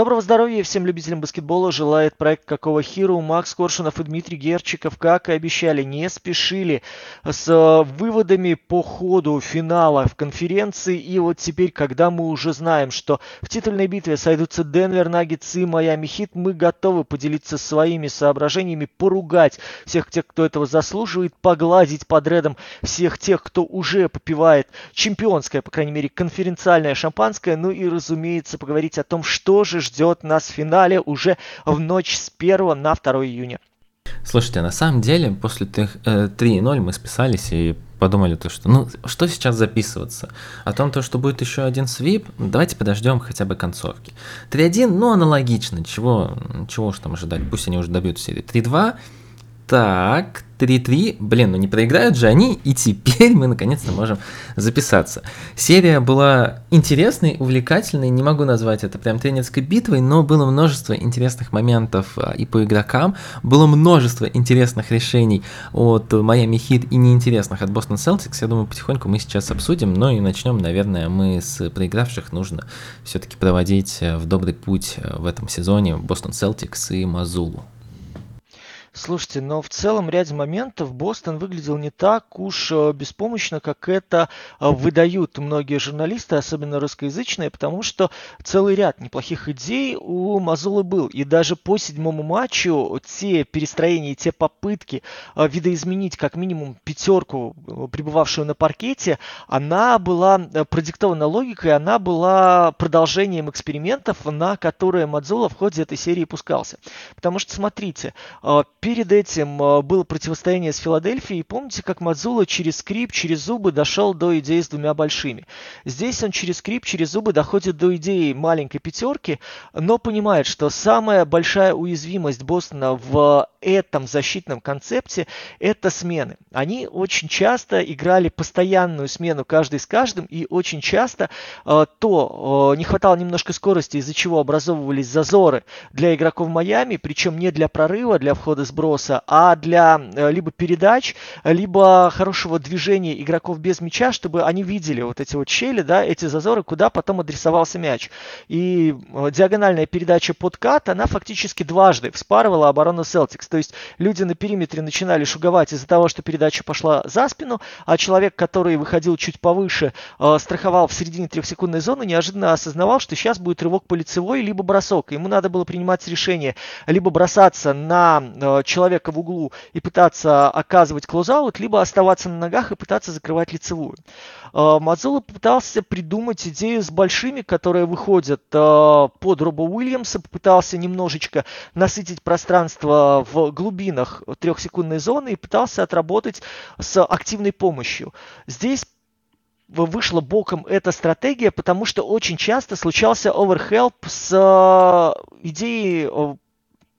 Доброго здоровья всем любителям баскетбола желает проект «Какого Хиру». Макс Коршунов и Дмитрий Герчиков, как и обещали, не спешили с э, выводами по ходу финала в конференции. И вот теперь, когда мы уже знаем, что в титульной битве сойдутся Денвер, Наггетс и Майами Хит, мы готовы поделиться своими соображениями, поругать всех тех, кто этого заслуживает, погладить под редом всех тех, кто уже попивает чемпионское, по крайней мере, конференциальное шампанское. Ну и, разумеется, поговорить о том, что же ждет нас в финале уже в ночь с 1 на 2 июня. Слушайте, на самом деле, после 3-0 э, мы списались и подумали то, что ну что сейчас записываться? О том, то, что будет еще один свип, давайте подождем хотя бы концовки. 3-1, ну аналогично, чего, чего уж там ожидать, пусть они уже добьют серии. 3-2, так, 3-3, блин, ну не проиграют же они, и теперь мы наконец-то можем записаться. Серия была интересной, увлекательной, не могу назвать это прям тренерской битвой, но было множество интересных моментов а, и по игрокам, было множество интересных решений от Miami Heat и неинтересных от Boston Celtics, я думаю, потихоньку мы сейчас обсудим, но и начнем, наверное, мы с проигравших, нужно все-таки проводить э, в добрый путь э, в этом сезоне Boston Celtics и Мазулу. Слушайте, но в целом ряде моментов Бостон выглядел не так уж э, беспомощно, как это э, выдают многие журналисты, особенно русскоязычные, потому что целый ряд неплохих идей у Мазулы был. И даже по седьмому матчу те перестроения, те попытки э, видоизменить как минимум пятерку, пребывавшую на паркете, она была продиктована логикой, она была продолжением экспериментов, на которые Мазула в ходе этой серии пускался. Потому что, смотрите, Перед этим э, было противостояние с Филадельфией. Помните, как Мадзула через скрип, через зубы дошел до идеи с двумя большими? Здесь он через скрип, через зубы доходит до идеи маленькой пятерки, но понимает, что самая большая уязвимость Бостона в этом защитном концепте – это смены. Они очень часто играли постоянную смену каждый с каждым, и очень часто э, то э, не хватало немножко скорости, из-за чего образовывались зазоры для игроков Майами, причем не для прорыва, для входа сброса, а для э, либо передач, либо хорошего движения игроков без мяча, чтобы они видели вот эти вот щели, да, эти зазоры, куда потом адресовался мяч. И э, диагональная передача под кат, она фактически дважды вспарывала оборону Celtics. То есть люди на периметре начинали шуговать из-за того, что передача пошла за спину, а человек, который выходил чуть повыше, э, страховал в середине трехсекундной зоны, неожиданно осознавал, что сейчас будет рывок по лицевой, либо бросок. Ему надо было принимать решение либо бросаться на человека в углу и пытаться оказывать клоузаут, либо оставаться на ногах и пытаться закрывать лицевую. Э, Мазула попытался придумать идею с большими, которые выходят э, под Робо Уильямса, попытался немножечко насытить пространство в глубинах трехсекундной зоны и пытался отработать с активной помощью. Здесь вышла боком эта стратегия, потому что очень часто случался оверхелп с э, идеей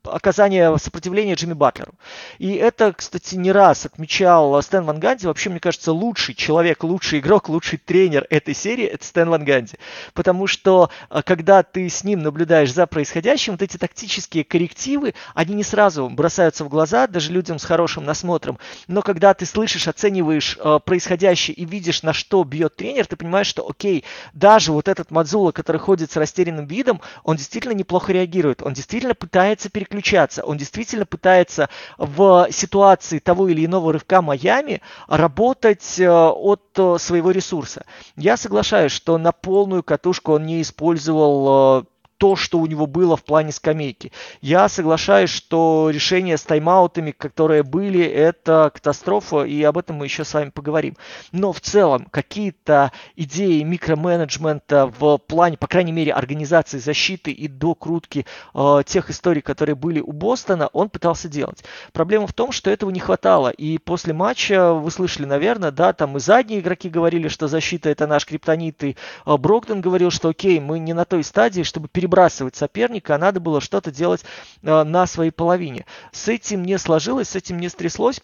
оказание сопротивления Джимми Батлеру. И это, кстати, не раз отмечал Стэн Ван Ганди. Вообще, мне кажется, лучший человек, лучший игрок, лучший тренер этой серии – это Стэн Ван Ганди. Потому что, а, когда ты с ним наблюдаешь за происходящим, вот эти тактические коррективы, они не сразу бросаются в глаза, даже людям с хорошим насмотром. Но когда ты слышишь, оцениваешь э, происходящее и видишь, на что бьет тренер, ты понимаешь, что, окей, даже вот этот Мадзула, который ходит с растерянным видом, он действительно неплохо реагирует, он действительно пытается переключить переключаться. Он действительно пытается в ситуации того или иного рывка Майами работать э, от э, своего ресурса. Я соглашаюсь, что на полную катушку он не использовал э, то, что у него было в плане скамейки. Я соглашаюсь, что решения с тайм-аутами, которые были, это катастрофа, и об этом мы еще с вами поговорим. Но в целом какие-то идеи микроменеджмента в плане, по крайней мере, организации защиты и докрутки э, тех историй, которые были у Бостона, он пытался делать. Проблема в том, что этого не хватало. И после матча, вы слышали, наверное, да, там и задние игроки говорили, что защита это наш криптонит, и э, Брокдон говорил, что окей, мы не на той стадии, чтобы перебрать перебрасывать соперника, а надо было что-то делать э, на своей половине. С этим не сложилось, с этим не стряслось.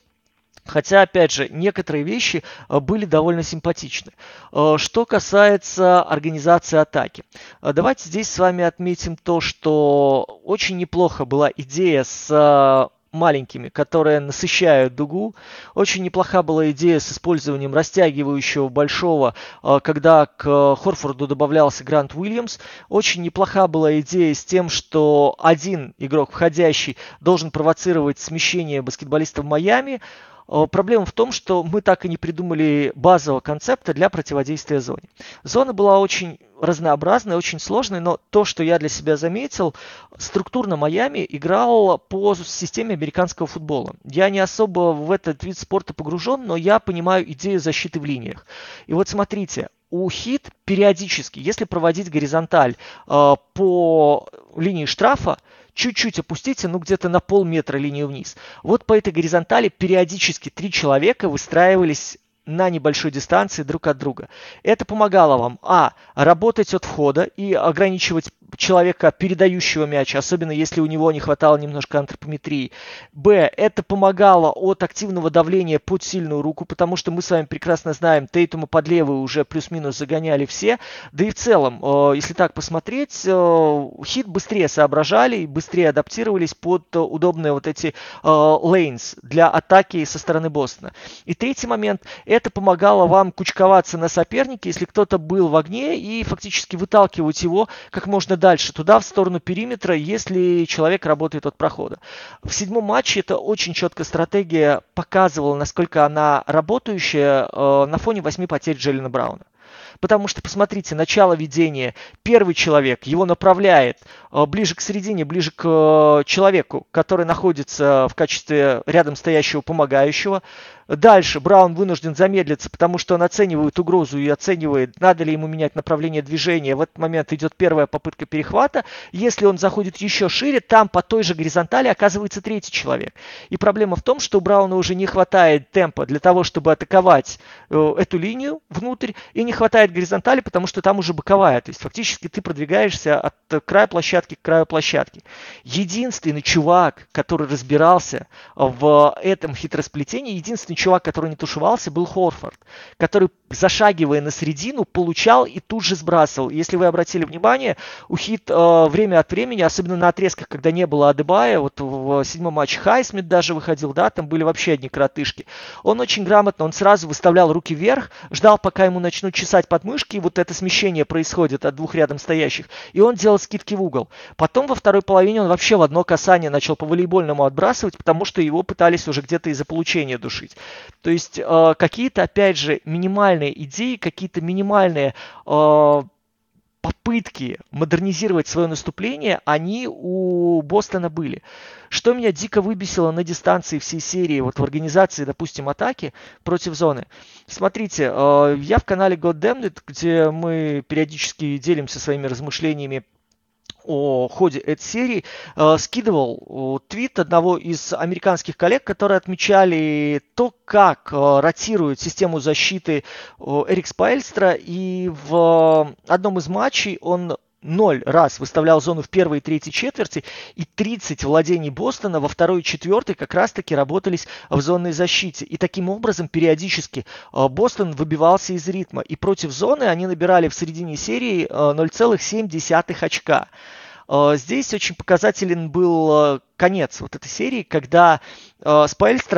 Хотя, опять же, некоторые вещи э, были довольно симпатичны. Э, что касается организации атаки. Давайте здесь с вами отметим то, что очень неплохо была идея с маленькими, которые насыщают дугу. Очень неплоха была идея с использованием растягивающего большого, э, когда к Хорфорду добавлялся Грант Уильямс. Очень неплоха была идея с тем, что один игрок входящий должен провоцировать смещение баскетболистов Майами. Э, проблема в том, что мы так и не придумали базового концепта для противодействия зоне. Зона была очень разнообразной, очень сложной, но то, что я для себя заметил, структурно Майами играл по системе американского футбола. Я не особо в этот вид спорта погружен, но я понимаю идею защиты в линиях. И вот смотрите, у хит периодически, если проводить горизонталь э, по линии штрафа, чуть-чуть опустите, ну где-то на полметра линию вниз. Вот по этой горизонтали периодически три человека выстраивались на небольшой дистанции друг от друга. Это помогало вам, а, работать от входа и ограничивать человека, передающего мяч, особенно если у него не хватало немножко антропометрии. Б. Это помогало от активного давления под сильную руку, потому что мы с вами прекрасно знаем, Тейтума под левую уже плюс-минус загоняли все. Да и в целом, э, если так посмотреть, э, хит быстрее соображали и быстрее адаптировались под удобные вот эти лейнс э, для атаки со стороны Бостона. И третий момент, это помогало вам кучковаться на сопернике, если кто-то был в огне и фактически выталкивать его как можно дальше, туда, в сторону периметра, если человек работает от прохода. В седьмом матче это очень четкая стратегия показывала, насколько она работающая э, на фоне восьми потерь Джеллина Брауна. Потому что, посмотрите, начало ведения, первый человек его направляет э, ближе к середине, ближе к э, человеку, который находится в качестве рядом стоящего помогающего. Дальше Браун вынужден замедлиться, потому что он оценивает угрозу и оценивает, надо ли ему менять направление движения. В этот момент идет первая попытка перехвата. Если он заходит еще шире, там по той же горизонтали оказывается третий человек. И проблема в том, что у Брауна уже не хватает темпа для того, чтобы атаковать э, эту линию внутрь, и не хватает горизонтали, потому что там уже боковая. То есть фактически ты продвигаешься от края площадки к краю площадки. Единственный чувак, который разбирался в этом хитросплетении, единственный чувак, который не тушевался, был Хорфорд, который, зашагивая на середину, получал и тут же сбрасывал. Если вы обратили внимание, у Хит э, время от времени, особенно на отрезках, когда не было Адебая, вот в, седьмом матче Хайсмит даже выходил, да, там были вообще одни коротышки. Он очень грамотно, он сразу выставлял руки вверх, ждал, пока ему начнут чесать подмышки, и вот это смещение происходит от двух рядом стоящих, и он делал скидки в угол. Потом во второй половине он вообще в одно касание начал по волейбольному отбрасывать, потому что его пытались уже где-то из-за получения душить. То есть э, какие-то, опять же, минимальные идеи, какие-то минимальные э, попытки модернизировать свое наступление, они у Бостона были. Что меня дико выбесило на дистанции всей серии, вот в организации, допустим, атаки против зоны. Смотрите, э, я в канале God Damn It, где мы периодически делимся своими размышлениями о ходе этой серии, э, скидывал э, твит одного из американских коллег, которые отмечали то, как э, ротирует систему защиты Эрик Спайльстра, и в одном из матчей он 0 раз выставлял зону в первой и третьей четверти, и 30 владений Бостона во второй и четвертой как раз-таки работались в зонной защите. И таким образом периодически э, Бостон выбивался из ритма. И против зоны они набирали в середине серии 0,7 э, очка. Э, здесь очень показателен был конец вот этой серии, когда э,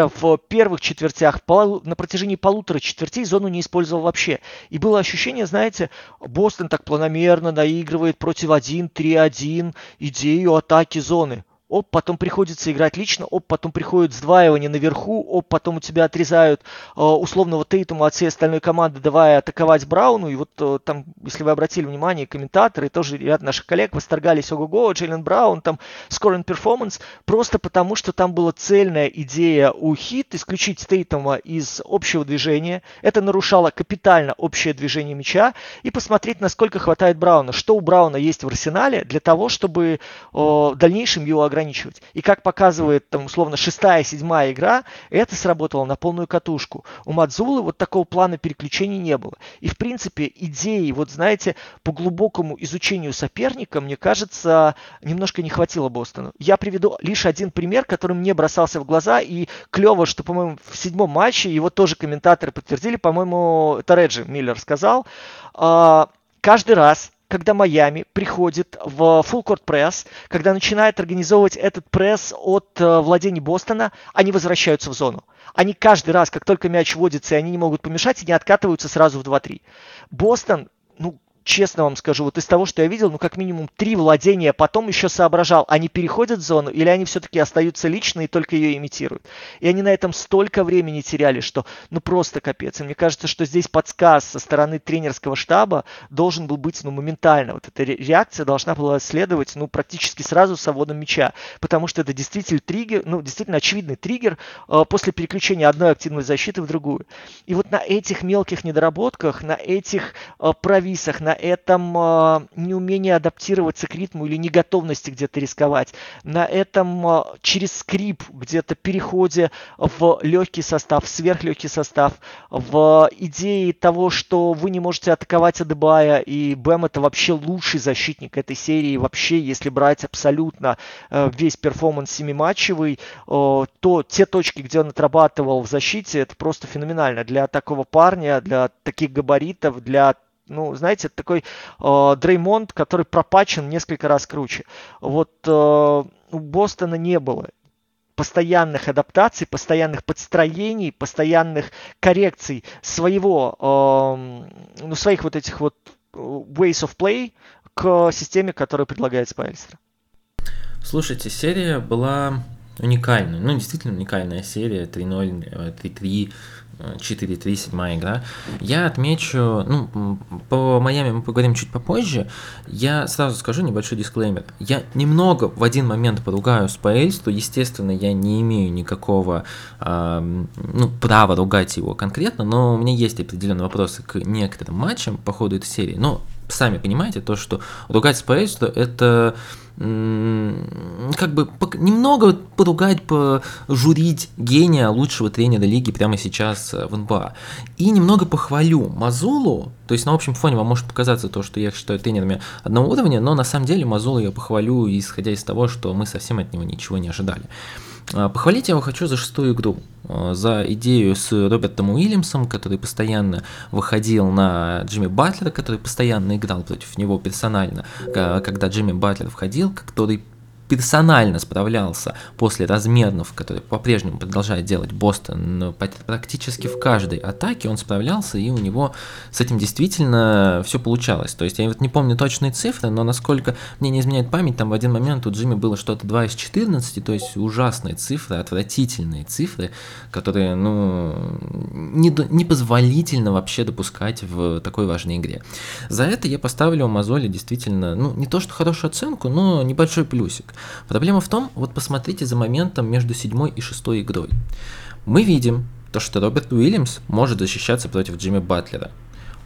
в первых четвертях на протяжении полутора четвертей зону не использовал вообще. И было ощущение, знаете, Бостон так планомерно наигрывает против 1-3-1 идею атаки зоны оп, потом приходится играть лично, оп, потом приходит сдваивание наверху, оп, потом у тебя отрезают э, условного Тейтума от всей остальной команды, давая атаковать Брауну, и вот э, там, если вы обратили внимание, комментаторы, тоже ряд наших коллег восторгались, ого-го, Джейлен Браун, там, scoring performance, просто потому, что там была цельная идея у хит исключить Тейтума из общего движения, это нарушало капитально общее движение мяча, и посмотреть, насколько хватает Брауна, что у Брауна есть в арсенале для того, чтобы э, в дальнейшем его ограничить ограничивать. И как показывает, там, условно, шестая, седьмая игра, это сработало на полную катушку. У Мадзулы вот такого плана переключений не было. И, в принципе, идеи, вот знаете, по глубокому изучению соперника, мне кажется, немножко не хватило Бостону. Я приведу лишь один пример, который мне бросался в глаза, и клево, что, по-моему, в седьмом матче, его тоже комментаторы подтвердили, по-моему, это Реджи Миллер сказал, а, каждый раз, когда Майами приходит в full court пресс, когда начинает организовывать этот пресс от э, владений Бостона, они возвращаются в зону. Они каждый раз, как только мяч вводится, и они не могут помешать, они откатываются сразу в 2-3. Бостон, ну, честно вам скажу, вот из того, что я видел, ну, как минимум три владения, потом еще соображал, они переходят в зону или они все-таки остаются лично и только ее имитируют. И они на этом столько времени теряли, что, ну, просто капец. И мне кажется, что здесь подсказ со стороны тренерского штаба должен был быть, ну, моментально. Вот эта реакция должна была следовать, ну, практически сразу с вводом мяча, потому что это действительно триггер, ну, действительно очевидный триггер э, после переключения одной активной защиты в другую. И вот на этих мелких недоработках, на этих э, провисах, на этом э, неумении адаптироваться к ритму или неготовности где-то рисковать, на этом э, через скрип где-то переходе в легкий состав, сверхлегкий состав, в идее того, что вы не можете атаковать Адебая, и Бэм это вообще лучший защитник этой серии, вообще, если брать абсолютно э, весь перформанс семиматчевый, э, то те точки, где он отрабатывал в защите, это просто феноменально. Для такого парня, для таких габаритов, для ну, знаете, такой э, Дреймонд, который пропачен несколько раз круче. Вот э, у Бостона не было постоянных адаптаций, постоянных подстроений, постоянных коррекций своего, э, ну, своих вот этих вот ways of play к системе, которую предлагает Спайльстер. Слушайте, серия была уникальной, ну, действительно уникальная серия, 3-0, 3-3, 4-3, седьмая игра. Я отмечу, ну, по Майами мы поговорим чуть попозже. Я сразу скажу небольшой дисклеймер. Я немного в один момент поругаю Спаэльсту. Естественно, я не имею никакого э, ну, права ругать его конкретно, но у меня есть определенные вопросы к некоторым матчам по ходу этой серии. Но сами понимаете, то, что ругать Спаэльсту это как бы немного поругать, пожурить гения лучшего тренера лиги прямо сейчас э, в НБА. И немного похвалю Мазулу, то есть на общем фоне вам может показаться то, что я считаю тренерами одного уровня, но на самом деле Мазулу я похвалю, исходя из того, что мы совсем от него ничего не ожидали. А, похвалить я его хочу за шестую игру, а, за идею с Робертом Уильямсом, который постоянно выходил на Джимми Батлера, который постоянно играл против него персонально, когда Джимми Батлер входил, который персонально справлялся после размеров, которые по-прежнему продолжает делать Бостон, практически в каждой атаке он справлялся, и у него с этим действительно все получалось. То есть я вот не помню точные цифры, но насколько мне не изменяет память, там в один момент у Джимми было что-то 2 из 14, то есть ужасные цифры, отвратительные цифры, которые, ну, не, непозволительно вообще допускать в такой важной игре. За это я поставлю Мазоли действительно, ну, не то что хорошую оценку, но небольшой плюсик. Проблема в том, вот посмотрите за моментом между седьмой и шестой игрой. Мы видим то, что Роберт Уильямс может защищаться против Джимми Батлера.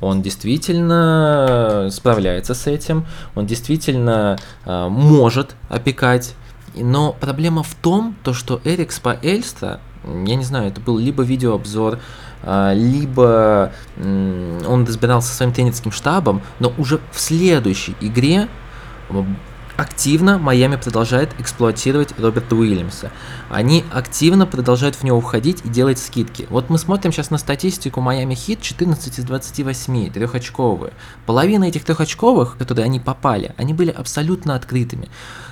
Он действительно справляется с этим, он действительно э, может опекать. Но проблема в том, то, что Эрик Спаэльстра, я не знаю, это был либо видеообзор, э, либо он разбирался со своим тренерским штабом, но уже в следующей игре активно Майами продолжает эксплуатировать Роберта Уильямса. Они активно продолжают в него входить и делать скидки. Вот мы смотрим сейчас на статистику Майами Хит 14 из 28, трехочковые. Половина этих трехочковых, которые они попали, они были абсолютно открытыми.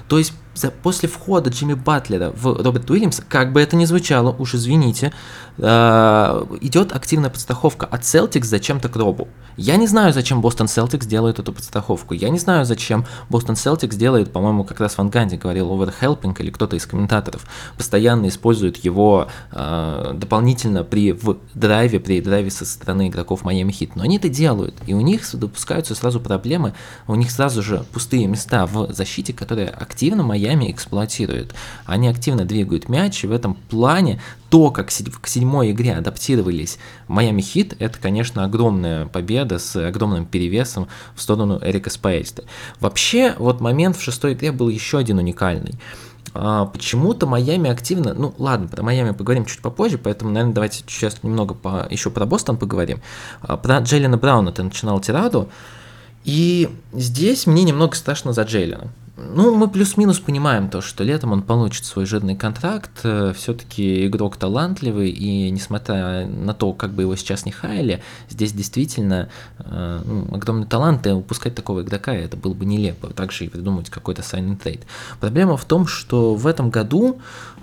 То есть за, после входа Джимми Батлера в Роберт Уильямс, как бы это ни звучало, уж извините, э, идет активная подстраховка от Celtics зачем-то к Робу. Я не знаю, зачем Бостон Celtics делает эту подстраховку. Я не знаю, зачем Бостон Celtics делает, по-моему, как раз Ван Ганди говорил, оверхелпинг или кто-то из комментаторов, постоянно использует его э, дополнительно при в драйве, при драйве со стороны игроков Майами Хит. Но они это делают, и у них допускаются сразу проблемы, у них сразу же пустые места в защите, которые активно Майами Майами эксплуатирует. Они активно двигают мяч, и в этом плане то, как к седьмой игре адаптировались Майами Хит, это, конечно, огромная победа с огромным перевесом в сторону Эрика Спейста. Вообще, вот момент в шестой игре был еще один уникальный. А, почему-то Майами активно, ну ладно, про Майами поговорим чуть попозже, поэтому, наверное, давайте сейчас немного по, еще про Бостон поговорим. А, про Джейлена Брауна ты начинал тираду, и здесь мне немного страшно за Джейлена. Ну, мы плюс-минус понимаем то, что летом он получит свой жирный контракт. Э, Все-таки игрок талантливый, и несмотря на то, как бы его сейчас не хаяли, здесь действительно э, ну, огромный талант, и упускать такого игрока это было бы нелепо. Также и придумать какой-то sign трейд. Проблема в том, что в этом году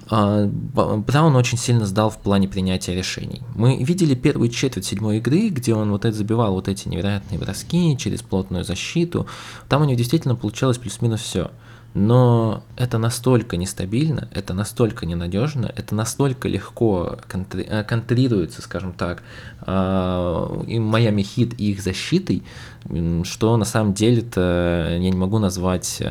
Браун очень сильно сдал в плане принятия решений. Мы видели первую четверть седьмой игры, где он вот это забивал вот эти невероятные броски через плотную защиту. Там у него действительно получалось плюс-минус все. Но это настолько нестабильно, это настолько ненадежно, это настолько легко контри- э, контрируется, скажем так, э, и Майами Хит и их защитой, что на самом деле это я не могу назвать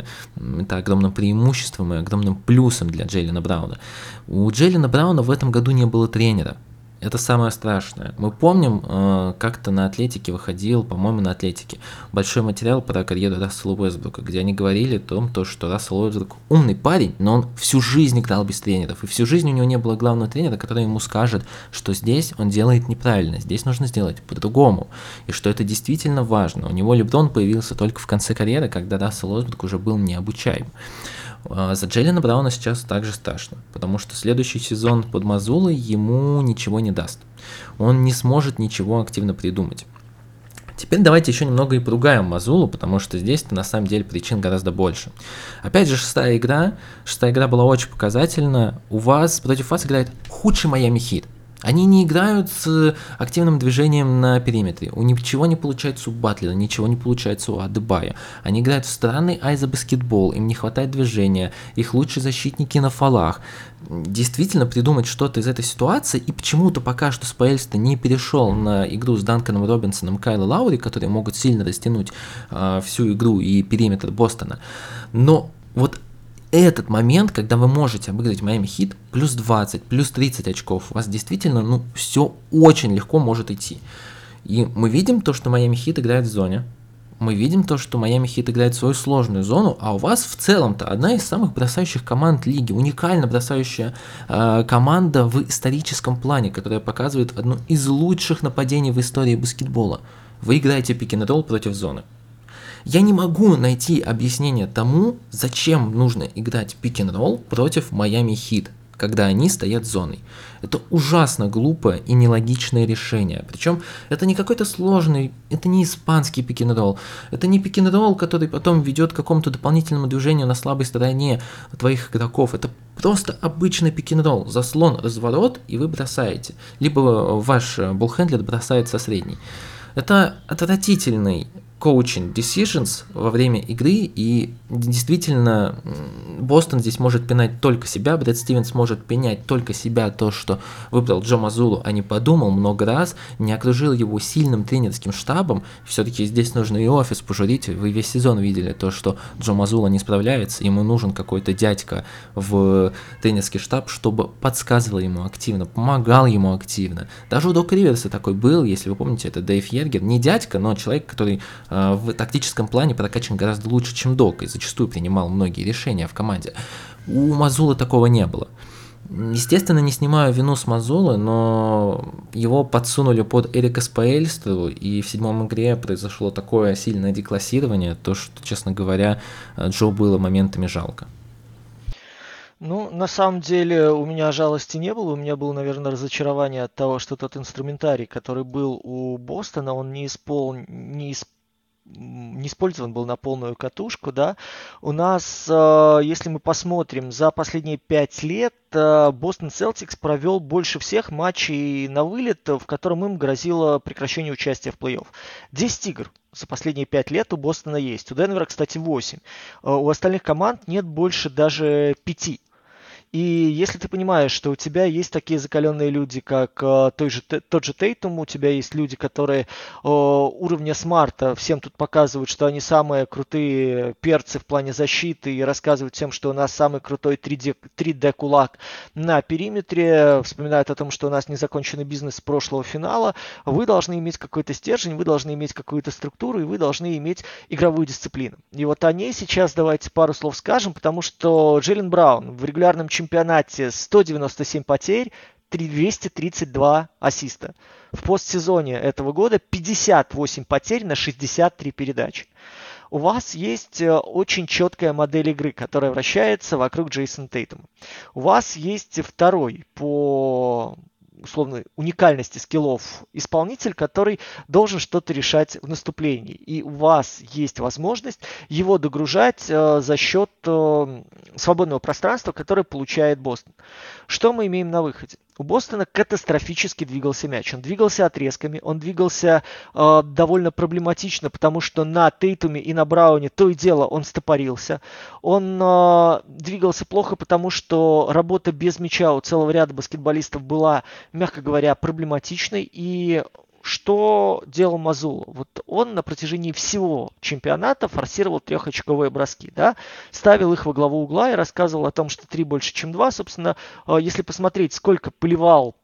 это огромным преимуществом и огромным плюсом для Джейлина Брауна. У Джейлина Брауна в этом году не было тренера. Это самое страшное. Мы помним, э, как-то на Атлетике выходил, по-моему, на Атлетике, большой материал про карьеру Рассела Уэсбрука, где они говорили о том, то, что Рассел Уэсбрук умный парень, но он всю жизнь играл без тренеров, и всю жизнь у него не было главного тренера, который ему скажет, что здесь он делает неправильно, здесь нужно сделать по-другому, и что это действительно важно. У него Леброн появился только в конце карьеры, когда Рассел Уэсбрук уже был необучаем. А, за Джейлина Брауна сейчас также страшно, потому что следующий сезон под Мазулой ему ничего не даст. Он не сможет ничего активно придумать. Теперь давайте еще немного и поругаем Мазулу, потому что здесь на самом деле причин гораздо больше. Опять же, шестая игра. Шестая игра была очень показательна. У вас, против вас играет худший Майами Хит. Они не играют с активным движением на периметре. У ничего не получается у Батлера, ничего не получается у Адебая. Они играют в странный айза-баскетбол, им не хватает движения, их лучшие защитники на фалах. Действительно придумать что-то из этой ситуации, и почему-то пока что Спаэльста не перешел на игру с Данканом Робинсоном, Кайла Лаури, которые могут сильно растянуть э, всю игру и периметр Бостона. Но вот этот момент, когда вы можете обыграть Майами Хит, плюс 20, плюс 30 очков, у вас действительно, ну, все очень легко может идти. И мы видим то, что Майами Хит играет в зоне, мы видим то, что Майами Хит играет свою сложную зону, а у вас в целом-то одна из самых бросающих команд лиги, уникально бросающая э, команда в историческом плане, которая показывает одно из лучших нападений в истории баскетбола. Вы играете пик-н-ролл против зоны. Я не могу найти объяснение тому, зачем нужно играть пик-н-ролл против Майами Хит, когда они стоят зоной. Это ужасно глупое и нелогичное решение. Причем это не какой-то сложный, это не испанский пик-н-ролл. Это не пик-н-ролл, который потом ведет к какому-то дополнительному движению на слабой стороне твоих игроков. Это просто обычный пик-н-ролл. Заслон, разворот, и вы бросаете. Либо ваш буллхендлер бросает со средней. Это отвратительный coaching decisions во время игры, и действительно Бостон здесь может пинать только себя, Брэд Стивенс может пенять только себя, то, что выбрал Джо Мазулу, а не подумал много раз, не окружил его сильным тренерским штабом, все-таки здесь нужно и офис пожурить, вы весь сезон видели то, что Джо Мазула не справляется, ему нужен какой-то дядька в тренерский штаб, чтобы подсказывал ему активно, помогал ему активно. Даже у Дока Риверса такой был, если вы помните, это Дэйв Ергер, не дядька, но человек, который в тактическом плане прокачан гораздо лучше, чем Док, и зачастую принимал многие решения в команде. У Мазула такого не было. Естественно, не снимаю вину с Мазулы, но его подсунули под Эрика Спаэльстру, и в седьмом игре произошло такое сильное деклассирование, то, что, честно говоря, Джо было моментами жалко. Ну, на самом деле у меня жалости не было, у меня было, наверное, разочарование от того, что тот инструментарий, который был у Бостона, он не, испол... не исполнил не использован был на полную катушку, да. У нас, э, если мы посмотрим, за последние пять лет Бостон Селтикс провел больше всех матчей на вылет, в котором им грозило прекращение участия в плей-офф. 10 игр за последние 5 лет у Бостона есть. У Денвера, кстати, 8. Э, у остальных команд нет больше даже 5. И если ты понимаешь, что у тебя есть такие закаленные люди, как э, той же, тот же Тейтум, у тебя есть люди, которые э, уровня смарта всем тут показывают, что они самые крутые перцы в плане защиты и рассказывают всем, что у нас самый крутой 3D, 3D кулак на периметре, вспоминают о том, что у нас незаконченный бизнес с прошлого финала, вы должны иметь какой-то стержень, вы должны иметь какую-то структуру, и вы должны иметь игровую дисциплину. И вот о ней сейчас давайте пару слов скажем, потому что Джейлен Браун в регулярном чемпионате 197 потерь, 232 ассиста. В постсезоне этого года 58 потерь на 63 передачи. у вас есть э, очень четкая модель игры, которая вращается вокруг Джейсона Тейтума. У вас есть второй по условно уникальности скиллов исполнитель, который должен что-то решать в наступлении. И у вас есть возможность его догружать э, за счет э, свободного пространства, которое получает Бостон. Что мы имеем на выходе? У Бостона катастрофически двигался мяч. Он двигался отрезками, он двигался э, довольно проблематично, потому что на Тейтуме и на Брауне то и дело он стопорился. Он э, двигался плохо, потому что работа без мяча у целого ряда баскетболистов была, мягко говоря, проблематичной. И что делал Мазул? Вот он на протяжении всего чемпионата форсировал трехочковые броски, да, ставил их во главу угла и рассказывал о том, что три больше, чем два. Собственно, э, если посмотреть, сколько поливал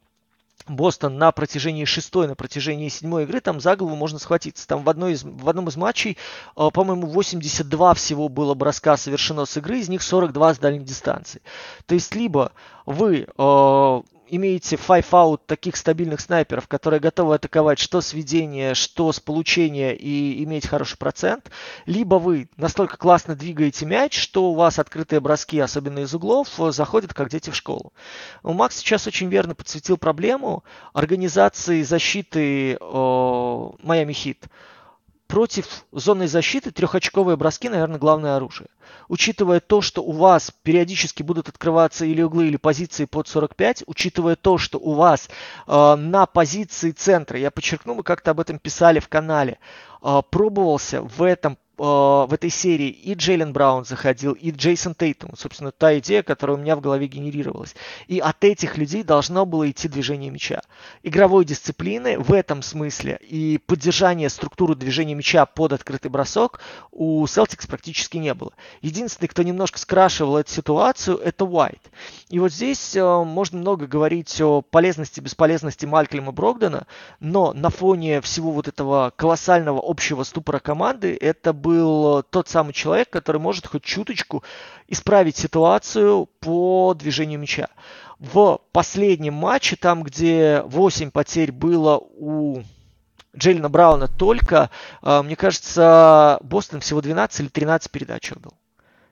Бостон на протяжении шестой, на протяжении седьмой игры, там за голову можно схватиться. Там в, одной из, в одном из матчей, э, по-моему, 82 всего было броска совершено с игры, из них 42 с дальней дистанции. То есть, либо вы э, имеете 5-out таких стабильных снайперов, которые готовы атаковать что с ведения, что с получения и иметь хороший процент, либо вы настолько классно двигаете мяч, что у вас открытые броски, особенно из углов, заходят как дети в школу. Макс сейчас очень верно подсветил проблему организации защиты Майами Хит против зонной защиты трехочковые броски, наверное, главное оружие. Учитывая то, что у вас периодически будут открываться или углы, или позиции под 45, учитывая то, что у вас э, на позиции центра, я подчеркну, мы как-то об этом писали в канале, э, пробовался в этом в этой серии и Джейлен Браун заходил, и Джейсон Тейтум. Собственно, та идея, которая у меня в голове генерировалась. И от этих людей должно было идти движение мяча. Игровой дисциплины в этом смысле и поддержание структуры движения мяча под открытый бросок у Celtics практически не было. Единственный, кто немножко скрашивал эту ситуацию, это Уайт. И вот здесь э, можно много говорить о полезности и бесполезности Малькольма Брогдена, но на фоне всего вот этого колоссального общего ступора команды это был тот самый человек, который может хоть чуточку исправить ситуацию по движению мяча. В последнем матче, там, где 8 потерь было у Джейлина Брауна только, а, мне кажется, Бостон всего 12 или 13 передач отдал.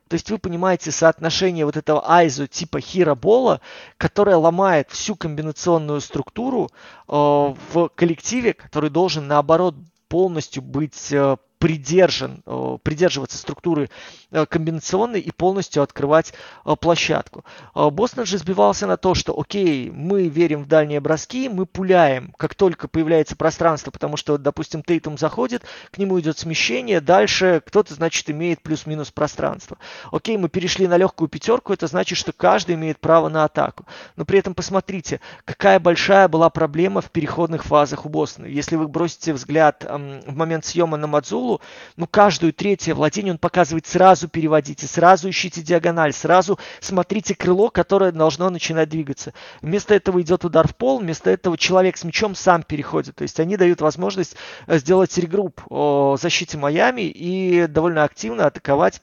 То есть вы понимаете соотношение вот этого айзо типа хиробола, которое ломает всю комбинационную структуру э, в коллективе, который должен наоборот полностью быть э, придержан, э, придерживаться структуры э, комбинационной и полностью открывать э, площадку. Бостон же сбивался на то, что окей, мы верим в дальние броски, мы пуляем, как только появляется пространство, потому что, допустим, Тейтум заходит, к нему идет смещение, дальше кто-то, значит, имеет плюс-минус пространство. Окей, мы перешли на легкую пятерку, это значит, что каждый имеет право на атаку. Но при этом посмотрите, какая большая была проблема в переходных фазах у Бостона. Если вы бросите взгляд в момент съема на Мадзулу, школу, ну, каждую третье владение он показывает сразу переводите, сразу ищите диагональ, сразу смотрите крыло, которое должно начинать двигаться. Вместо этого идет удар в пол, вместо этого человек с мячом сам переходит. То есть они дают возможность э, сделать регрупп о защите Майами и довольно активно атаковать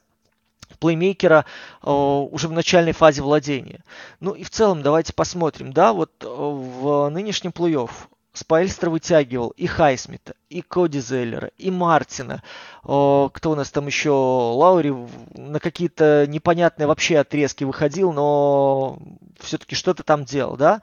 плеймейкера э, уже в начальной фазе владения. Ну и в целом давайте посмотрим, да, вот э, в нынешнем плей-офф Спайльстер вытягивал и Хайсмита, и Коди Зеллера, и Мартина. О, кто у нас там еще? Лаури на какие-то непонятные вообще отрезки выходил, но все-таки что-то там делал, да?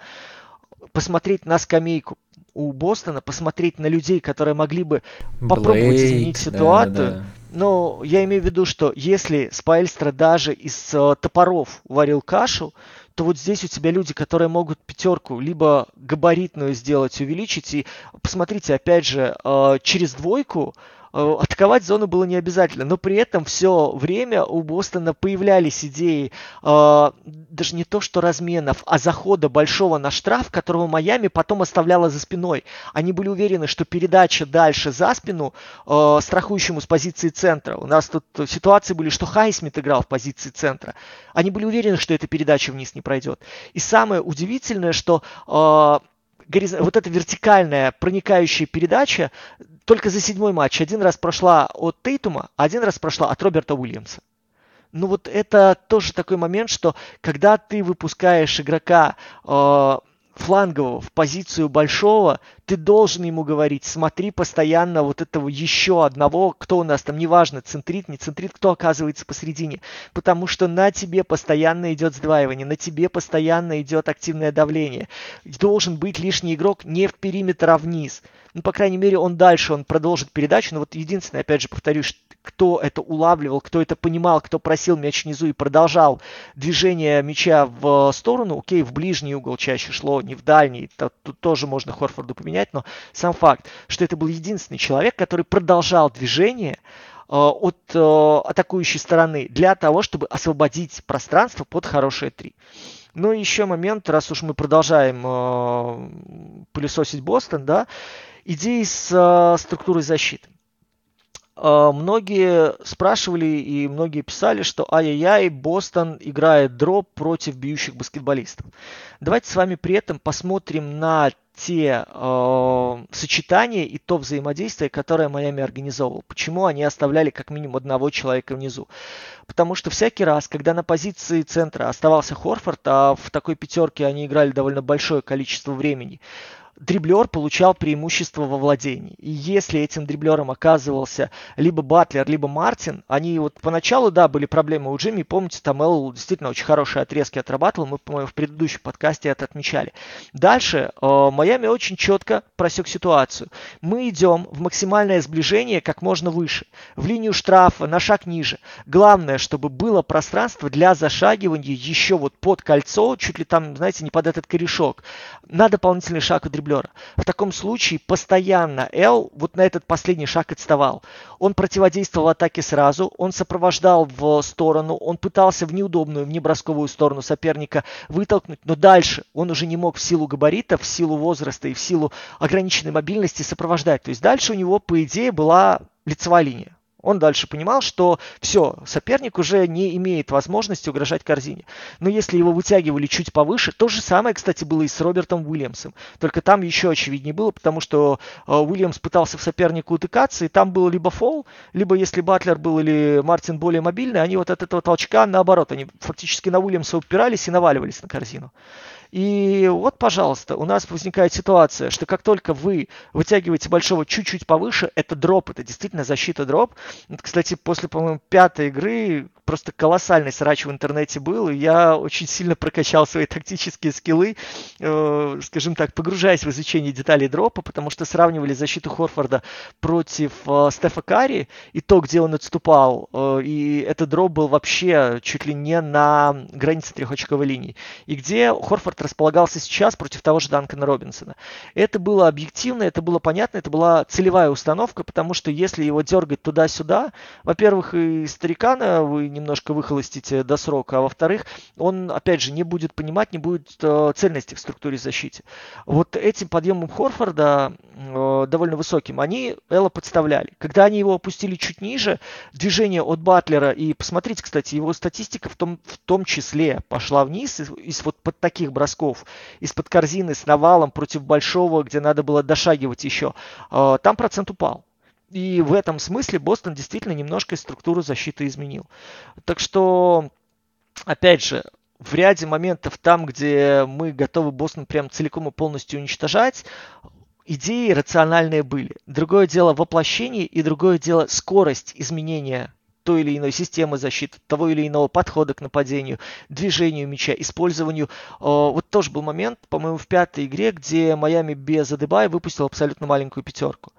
Посмотреть на скамейку у Бостона, посмотреть на людей, которые могли бы Блейк, попробовать изменить ситуацию. Да, да. Но я имею в виду, что если Спайльстра даже из э, топоров варил кашу, то вот здесь у тебя люди, которые могут пятерку либо габаритную сделать, увеличить. И посмотрите, опять же, э, через двойку атаковать зону было не обязательно, но при этом все время у Бостона появлялись идеи э, даже не то что разменов, а захода большого на штраф, которого Майами потом оставляла за спиной. Они были уверены, что передача дальше за спину э, страхующему с позиции центра. У нас тут ситуации были, что Хайсмит играл в позиции центра. Они были уверены, что эта передача вниз не пройдет. И самое удивительное, что э, вот эта вертикальная проникающая передача только за седьмой матч один раз прошла от Тейтума, один раз прошла от Роберта Уильямса. Ну вот это тоже такой момент, что когда ты выпускаешь игрока э, флангового в позицию большого, ты должен ему говорить, смотри постоянно вот этого еще одного, кто у нас там, неважно, центрит, не центрит, кто оказывается посередине, потому что на тебе постоянно идет сдваивание, на тебе постоянно идет активное давление. Должен быть лишний игрок не в периметр, а вниз. Ну, по крайней мере, он дальше, он продолжит передачу, но вот единственное, опять же, повторюсь, кто это улавливал, кто это понимал, кто просил мяч внизу и продолжал движение мяча в сторону, окей, в ближний угол чаще шло, не в дальний, тут тоже можно Хорфорду поменять, но сам факт, что это был единственный человек, который продолжал движение э, от э, атакующей стороны для того, чтобы освободить пространство под хорошее 3. Ну и еще момент, раз уж мы продолжаем э, пылесосить Бостон, да, идеи с э, структурой защиты. А, многие спрашивали и многие писали, что ай-яй-яй, Бостон играет дроп против бьющих баскетболистов. Давайте с вами при этом посмотрим на те э, сочетания и то взаимодействие, которое Майами организовывал. Почему они оставляли как минимум одного человека внизу? Потому что всякий раз, когда на позиции центра оставался Хорфорд, а в такой пятерке они играли довольно большое количество времени, дриблер получал преимущество во владении. И если этим дриблером оказывался либо Батлер, либо Мартин, они вот поначалу, да, были проблемы у Джимми. Помните, там Эл действительно очень хорошие отрезки отрабатывал. Мы, по-моему, в предыдущем подкасте это отмечали. Дальше э, Майами очень четко просек ситуацию. Мы идем в максимальное сближение как можно выше. В линию штрафа, на шаг ниже. Главное, чтобы было пространство для зашагивания еще вот под кольцо, чуть ли там, знаете, не под этот корешок. На дополнительный шаг у дриблера дублера. В таком случае постоянно Эл вот на этот последний шаг отставал. Он противодействовал атаке сразу, он сопровождал в сторону, он пытался в неудобную, в небросковую сторону соперника вытолкнуть, но дальше он уже не мог в силу габаритов, в силу возраста и в силу ограниченной мобильности сопровождать. То есть дальше у него, по идее, была лицевая линия. Он дальше понимал, что все, соперник уже не имеет возможности угрожать корзине. Но если его вытягивали чуть повыше, то же самое, кстати, было и с Робертом Уильямсом. Только там еще очевиднее было, потому что э, Уильямс пытался в соперника утыкаться, и там был либо фол, либо если Батлер был или Мартин более мобильный, они вот от этого толчка наоборот, они фактически на Уильямса упирались и наваливались на корзину. И вот, пожалуйста, у нас возникает ситуация, что как только вы вытягиваете большого чуть-чуть повыше, это дроп, это действительно защита дроп. Кстати, после, по-моему, пятой игры просто колоссальный срач в интернете был, и я очень сильно прокачал свои тактические скиллы, э, скажем так, погружаясь в изучение деталей дропа, потому что сравнивали защиту Хорфорда против э, Стефа Карри, и то, где он отступал, э, и этот дроп был вообще чуть ли не на границе трехочковой линии, и где Хорфорд располагался сейчас против того же Данкана Робинсона. Это было объективно, это было понятно, это была целевая установка, потому что если его дергать туда-сюда, во-первых, и старикана вы немножко выхолостите до срока, а во-вторых, он, опять же, не будет понимать, не будет э, цельности в структуре защиты. Вот этим подъемом Хорфорда, э, довольно высоким, они Элла подставляли. Когда они его опустили чуть ниже, движение от Батлера, и посмотрите, кстати, его статистика в том, в том числе пошла вниз из, из вот под таких бросков, из-под корзины с навалом против большого, где надо было дошагивать еще, э, там процент упал. И в этом смысле Бостон действительно немножко структуру защиты изменил. Так что, опять же, в ряде моментов там, где мы готовы Бостон прям целиком и полностью уничтожать, идеи рациональные были. Другое дело воплощение и другое дело скорость изменения той или иной системы защиты, того или иного подхода к нападению, движению мяча, использованию. Вот тоже был момент, по-моему, в пятой игре, где Майами без Адебая выпустил абсолютно маленькую пятерку.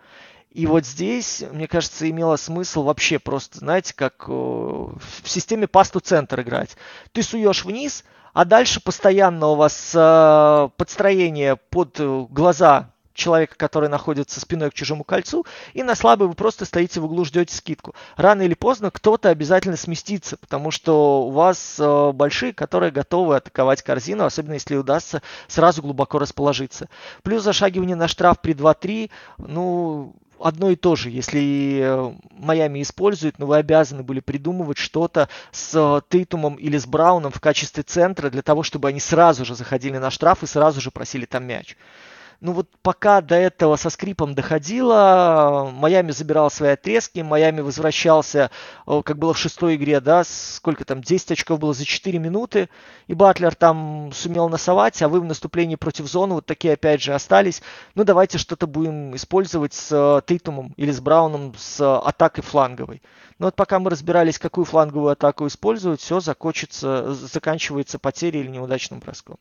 И вот здесь, мне кажется, имело смысл вообще просто, знаете, как э, в системе пасту центр играть. Ты суешь вниз, а дальше постоянно у вас э, подстроение под э, глаза человека, который находится спиной к чужому кольцу, и на слабый вы просто стоите в углу, ждете скидку. Рано или поздно кто-то обязательно сместится, потому что у вас э, большие, которые готовы атаковать корзину, особенно если удастся сразу глубоко расположиться. Плюс зашагивание на штраф при 2-3, ну, одно и то же. Если э, Майами использует, но вы обязаны были придумывать что-то с э, Тейтумом или с Брауном в качестве центра для того, чтобы они сразу же заходили на штраф и сразу же просили там мяч. Ну вот пока до этого со скрипом доходило, Майами забирал свои отрезки, Майами возвращался, как было в шестой игре, да, сколько там, 10 очков было за 4 минуты, и Батлер там сумел насовать, а вы в наступлении против зоны вот такие опять же остались. Ну давайте что-то будем использовать с э, Тейтумом или с Брауном с атакой фланговой. Но вот пока мы разбирались, какую фланговую атаку использовать, все закончится, заканчивается потерей или неудачным броском.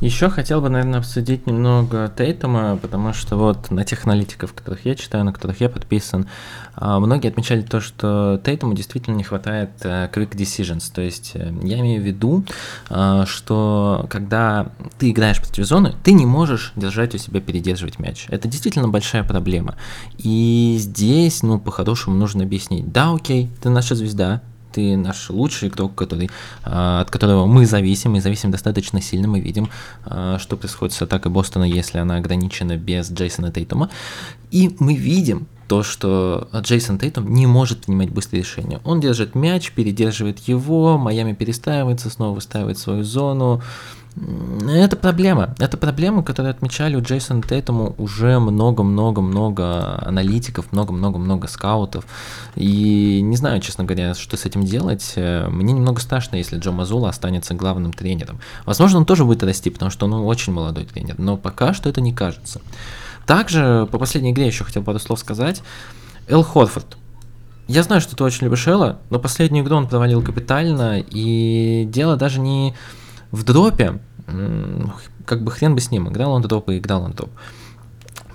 Еще хотел бы, наверное, обсудить немного Тейтума, потому что вот на тех аналитиков, которых я читаю, на которых я подписан, а, многие отмечали то, что Тейтуму действительно не хватает э, quick decisions. То есть э, я имею в виду, а, что когда ты играешь против зоны, ты не можешь держать у себя, передерживать мяч. Это действительно большая проблема. И здесь, ну, по-хорошему нужно объяснить, да, окей, ты наша звезда, ты наш лучший игрок, который, а, от которого мы зависим, и зависим достаточно сильно. Мы видим, а, что происходит с атакой Бостона, если она ограничена без Джейсона Тейтума. И мы видим, то, что Джейсон Тейтум не может принимать быстрые решения. Он держит мяч, передерживает его, Майами перестаивается, снова выстаивает свою зону, это проблема. Это проблема, которую отмечали у Джейсона Тейтума уже много-много-много аналитиков, много-много-много скаутов. И не знаю, честно говоря, что с этим делать. Мне немного страшно, если Джо Мазула останется главным тренером. Возможно, он тоже будет расти, потому что он очень молодой тренер, но пока что это не кажется. Также по последней игре еще хотел пару слов сказать. Эл Хорфорд. Я знаю, что ты очень любишь Элла, но последнюю игру он провалил капитально, и дело даже не в дропе, как бы хрен бы с ним, играл он дроп и играл он дроп.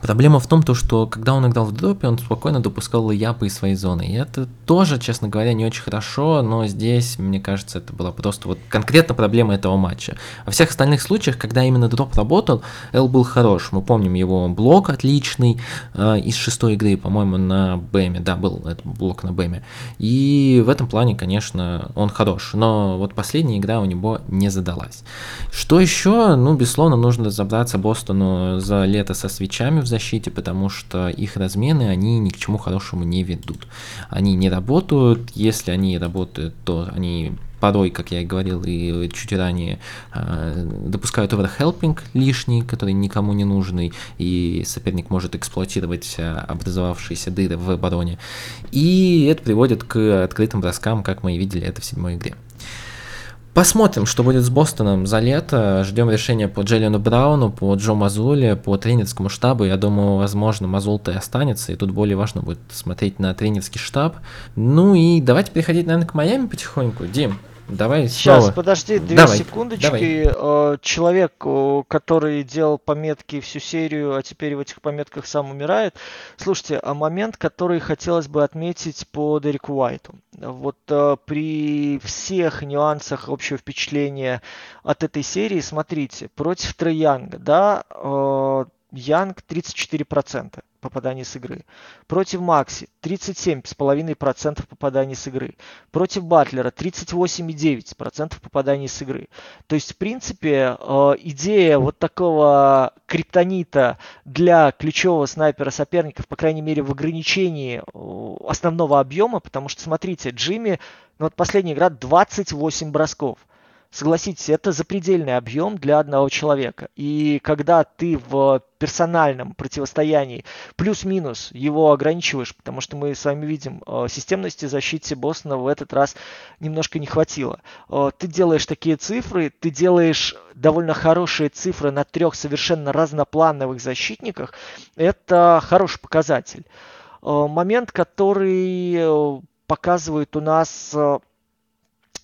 Проблема в том, то, что когда он играл в дропе, он спокойно допускал лейапы из своей зоны. И это тоже, честно говоря, не очень хорошо, но здесь, мне кажется, это была просто вот конкретно проблема этого матча. Во всех остальных случаях, когда именно дроп работал, Эл был хорош. Мы помним его блок отличный э, из шестой игры, по-моему, на Бэме. Да, был этот блок на Бэме. И в этом плане, конечно, он хорош. Но вот последняя игра у него не задалась. Что еще? Ну, безусловно, нужно разобраться Бостону за лето со свечами в защите, потому что их размены, они ни к чему хорошему не ведут. Они не работают, если они работают, то они порой, как я и говорил и чуть ранее, а, допускают оверхелпинг лишний, который никому не нужный, и соперник может эксплуатировать а, образовавшиеся дыры в обороне. И это приводит к открытым броскам, как мы и видели это в седьмой игре. Посмотрим, что будет с Бостоном за лето. Ждем решения по Джеллену Брауну, по Джо Мазуле, по тренерскому штабу. Я думаю, возможно, Мазул-то и останется, и тут более важно будет смотреть на тренерский штаб. Ну и давайте переходить, наверное, к Майами потихоньку. Дим, Давай Сейчас, снова. подожди, две давай, секундочки. Давай. Э, человек, который делал пометки всю серию, а теперь в этих пометках сам умирает. Слушайте, а момент, который хотелось бы отметить по Дереку Уайту. Вот э, при всех нюансах общего впечатления от этой серии, смотрите, против Троянга, да, э, Янг 34% попаданий с игры. Против Макси 37,5% попаданий с игры. Против Батлера 38,9% попаданий с игры. То есть, в принципе, э, идея вот такого криптонита для ключевого снайпера соперников, по крайней мере, в ограничении э, основного объема, потому что, смотрите, Джимми, ну вот последняя игра 28 бросков – Согласитесь, это запредельный объем для одного человека. И когда ты в персональном противостоянии плюс-минус его ограничиваешь, потому что мы с вами видим, э, системности защиты Бостона в этот раз немножко не хватило. Э, ты делаешь такие цифры, ты делаешь довольно хорошие цифры на трех совершенно разноплановых защитниках. Это хороший показатель. Э, момент, который показывает у нас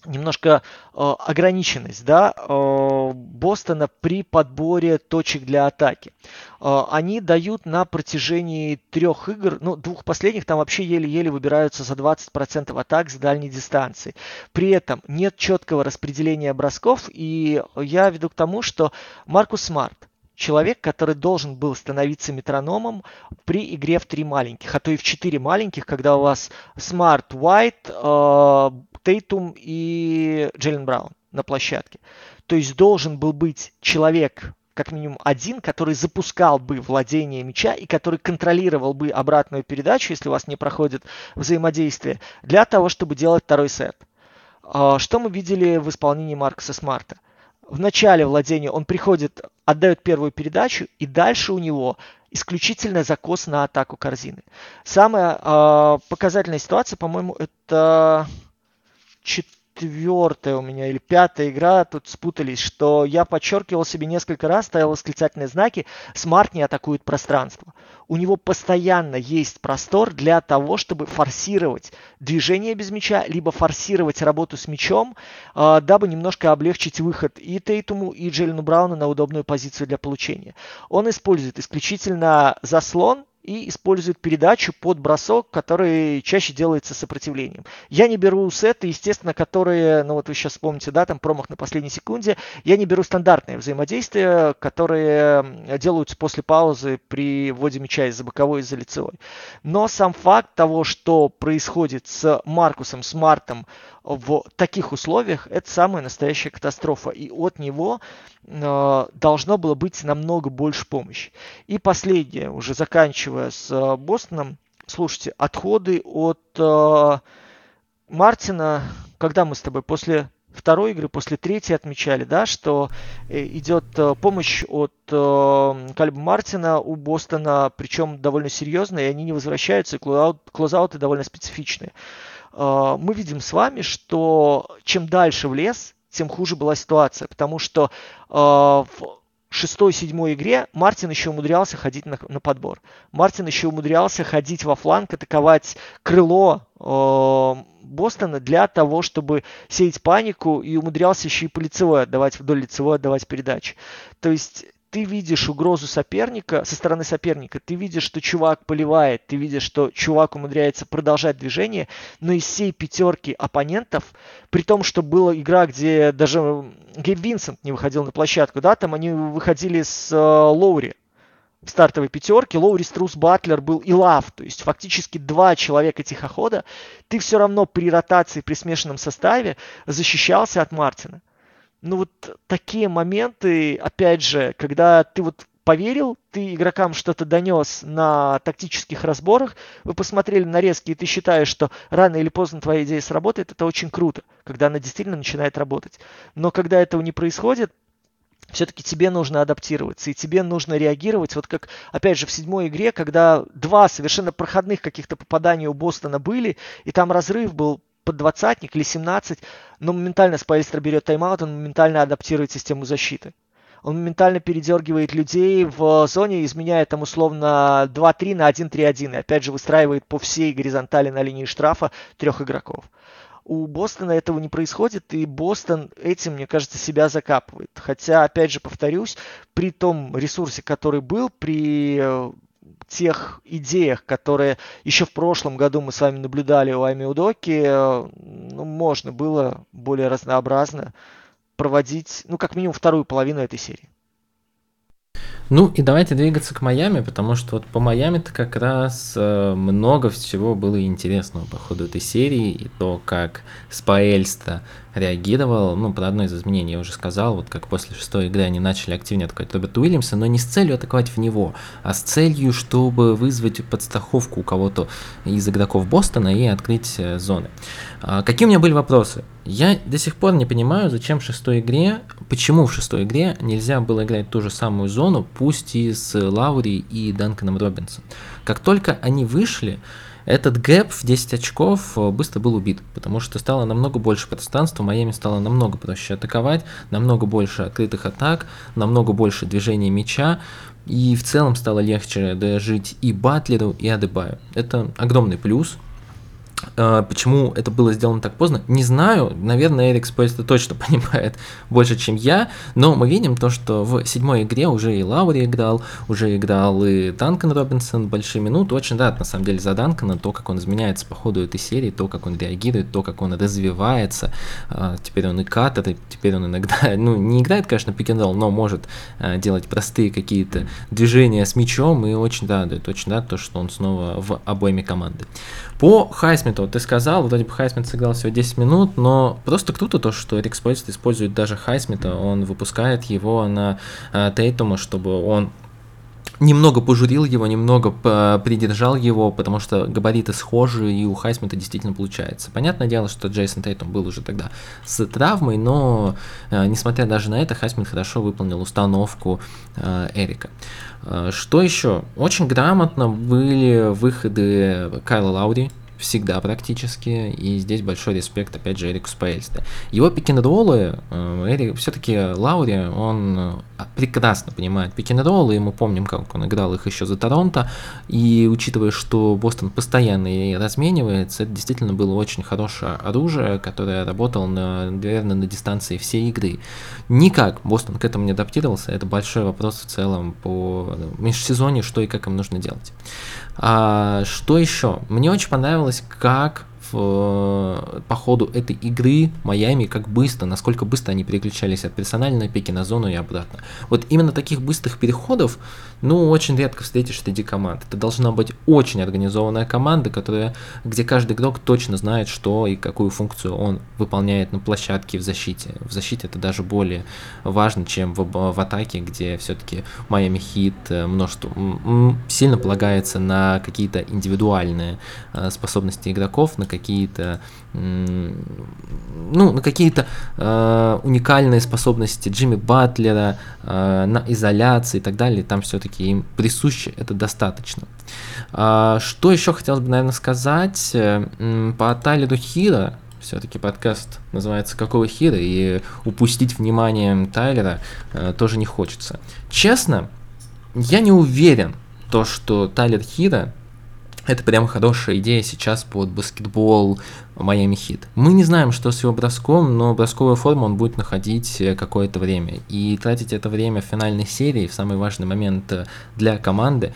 немножко э, ограниченность да, э, Бостона при подборе точек для атаки. Э, они дают на протяжении трех игр, ну, двух последних, там вообще еле-еле выбираются за 20% атак с дальней дистанции. При этом нет четкого распределения бросков, и я веду к тому, что Маркус Смарт, человек, который должен был становиться метрономом при игре в три маленьких, а то и в четыре маленьких, когда у вас Смарт, Уайт, Тейтум и Джейлен Браун на площадке. То есть должен был быть человек, как минимум один, который запускал бы владение мяча и который контролировал бы обратную передачу, если у вас не проходит взаимодействие, для того, чтобы делать второй сет. А, что мы видели в исполнении Маркса Смарта? В начале владения он приходит отдает первую передачу, и дальше у него исключительно закос на атаку корзины. Самая э, показательная ситуация, по-моему, это четвертая у меня или пятая игра, тут спутались, что я подчеркивал себе несколько раз, ставил восклицательные знаки, смарт не атакует пространство. У него постоянно есть простор для того, чтобы форсировать движение без мяча, либо форсировать работу с мячом, э, дабы немножко облегчить выход и Тейтуму, и Джейлену Брауну на удобную позицию для получения. Он использует исключительно заслон, и использует передачу под бросок, который чаще делается сопротивлением. Я не беру сеты, естественно, которые, ну вот вы сейчас вспомните, да, там промах на последней секунде. Я не беру стандартные взаимодействия, которые делаются после паузы при вводе мяча из-за боковой, из-за лицевой. Но сам факт того, что происходит с Маркусом Смартом в таких условиях, это самая настоящая катастрофа. И от него должно было быть намного больше помощи. И последнее, уже заканчивая с э, Бостоном, слушайте, отходы от э, Мартина, когда мы с тобой после второй игры, после третьей отмечали, да, что э, идет э, помощь от э, Кальба Мартина у Бостона, причем довольно серьезная, и они не возвращаются, и клоузауты довольно специфичные. Э, мы видим с вами, что чем дальше в лес, тем хуже была ситуация, потому что э, в шестой-седьмой игре Мартин еще умудрялся ходить на, на подбор. Мартин еще умудрялся ходить во фланг, атаковать крыло э, Бостона для того, чтобы сеять панику и умудрялся еще и по лицевой отдавать, вдоль лицевой отдавать передачи. То есть ты видишь угрозу соперника, со стороны соперника, ты видишь, что чувак поливает, ты видишь, что чувак умудряется продолжать движение, но из всей пятерки оппонентов, при том, что была игра, где даже Гейб Винсент не выходил на площадку, да, там они выходили с э, Лоури в стартовой пятерке, Лоури, Струс, Батлер был и Лав, то есть фактически два человека тихохода, ты все равно при ротации, при смешанном составе защищался от Мартина ну вот такие моменты, опять же, когда ты вот поверил, ты игрокам что-то донес на тактических разборах, вы посмотрели нарезки, и ты считаешь, что рано или поздно твоя идея сработает, это очень круто, когда она действительно начинает работать. Но когда этого не происходит, все-таки тебе нужно адаптироваться, и тебе нужно реагировать, вот как, опять же, в седьмой игре, когда два совершенно проходных каких-то попадания у Бостона были, и там разрыв был под двадцатник или 17, но моментально Спайлстер берет тайм-аут, он моментально адаптирует систему защиты. Он моментально передергивает людей в зоне, изменяя там условно 2-3 на 1-3-1. И опять же выстраивает по всей горизонтали на линии штрафа трех игроков. У Бостона этого не происходит, и Бостон этим, мне кажется, себя закапывает. Хотя, опять же, повторюсь, при том ресурсе, который был, при тех идеях, которые еще в прошлом году мы с вами наблюдали у Ами Удоки, э, ну, можно было более разнообразно проводить, ну, как минимум, вторую половину этой серии. Ну и давайте двигаться к Майами, потому что вот по Майами-то как раз э, много всего было интересного по ходу этой серии, и то, как Спаэльста реагировал, ну, под одно из изменений я уже сказал, вот как после шестой игры они начали активнее атаковать Роберта Уильямса, но не с целью атаковать в него, а с целью, чтобы вызвать подстраховку у кого-то из игроков Бостона и открыть э, зоны. А, какие у меня были вопросы? Я до сих пор не понимаю, зачем в шестой игре, почему в шестой игре нельзя было играть ту же самую зону, пусть и с Лаури и Данканом Робинсом. Как только они вышли, этот гэп в 10 очков э, быстро был убит, потому что стало намного больше пространства, Майами стало намного проще атаковать, намного больше открытых атак, намного больше движения мяча, и в целом стало легче дожить и Батлеру, и Адебаю. Это огромный плюс, почему это было сделано так поздно, не знаю. Наверное, Эрик Спойста точно понимает больше, чем я. Но мы видим то, что в седьмой игре уже и Лаури играл, уже играл и Данкан Робинсон большие минуты. Очень рад, на самом деле, за Данкана, то, как он изменяется по ходу этой серии, то, как он реагирует, то, как он развивается. А, теперь он и катер, теперь он иногда, ну, не играет, конечно, пик но может а, делать простые какие-то движения с мячом и очень радует, очень рад то, что он снова в обойме команды. По Хайсмиту, ты сказал, вроде бы Хайсмит сыграл всего 10 минут, но просто круто то, что Эрик Спойст использует даже Хайсмита, он выпускает его на э, Тейтума, чтобы он немного пожурил его, немного придержал его, потому что габариты схожи, и у Хайсмита действительно получается. Понятное дело, что Джейсон Тейтум был уже тогда с травмой, но, э, несмотря даже на это, Хайсмит хорошо выполнил установку э, Эрика. Э, что еще? Очень грамотно были выходы Кайла Лаури, всегда практически, и здесь большой респект, опять же, Эрику Споэльстре. Его пикинг-роллы, э, Эрик, все-таки Лаури, он э, прекрасно понимает пикинг-роллы, и мы помним, как он играл их еще за Торонто, и учитывая, что Бостон постоянно разменивается, это действительно было очень хорошее оружие, которое работало, на, наверное, на дистанции всей игры. Никак Бостон к этому не адаптировался, это большой вопрос в целом по межсезонье, что и как им нужно делать. А, что еще? Мне очень понравилось, как в, по ходу этой игры Майами, как быстро, насколько быстро они переключались от персональной пики на зону и обратно. Вот именно таких быстрых переходов, ну, очень редко встретишь среди команд. Это должна быть очень организованная команда, которая, где каждый игрок точно знает, что и какую функцию он выполняет на площадке в защите. В защите это даже более важно, чем в, в атаке, где все-таки Майами Хит э, множество сильно полагается на какие-то индивидуальные э, способности игроков, на какие-то ну, на какие-то э, уникальные способности Джимми Батлера, э, на изоляции и так далее, там все-таки им присуще это достаточно. А, что еще хотелось бы, наверное, сказать э, по Тайлеру Хира, все-таки подкаст называется «Какого хира?» и упустить внимание Тайлера э, тоже не хочется. Честно, я не уверен, то, что Тайлер Хира это прям хорошая идея сейчас под баскетбол Майами Хит. Мы не знаем, что с его броском, но бросковую форму он будет находить э, какое-то время. И тратить это время в финальной серии, в самый важный момент э, для команды,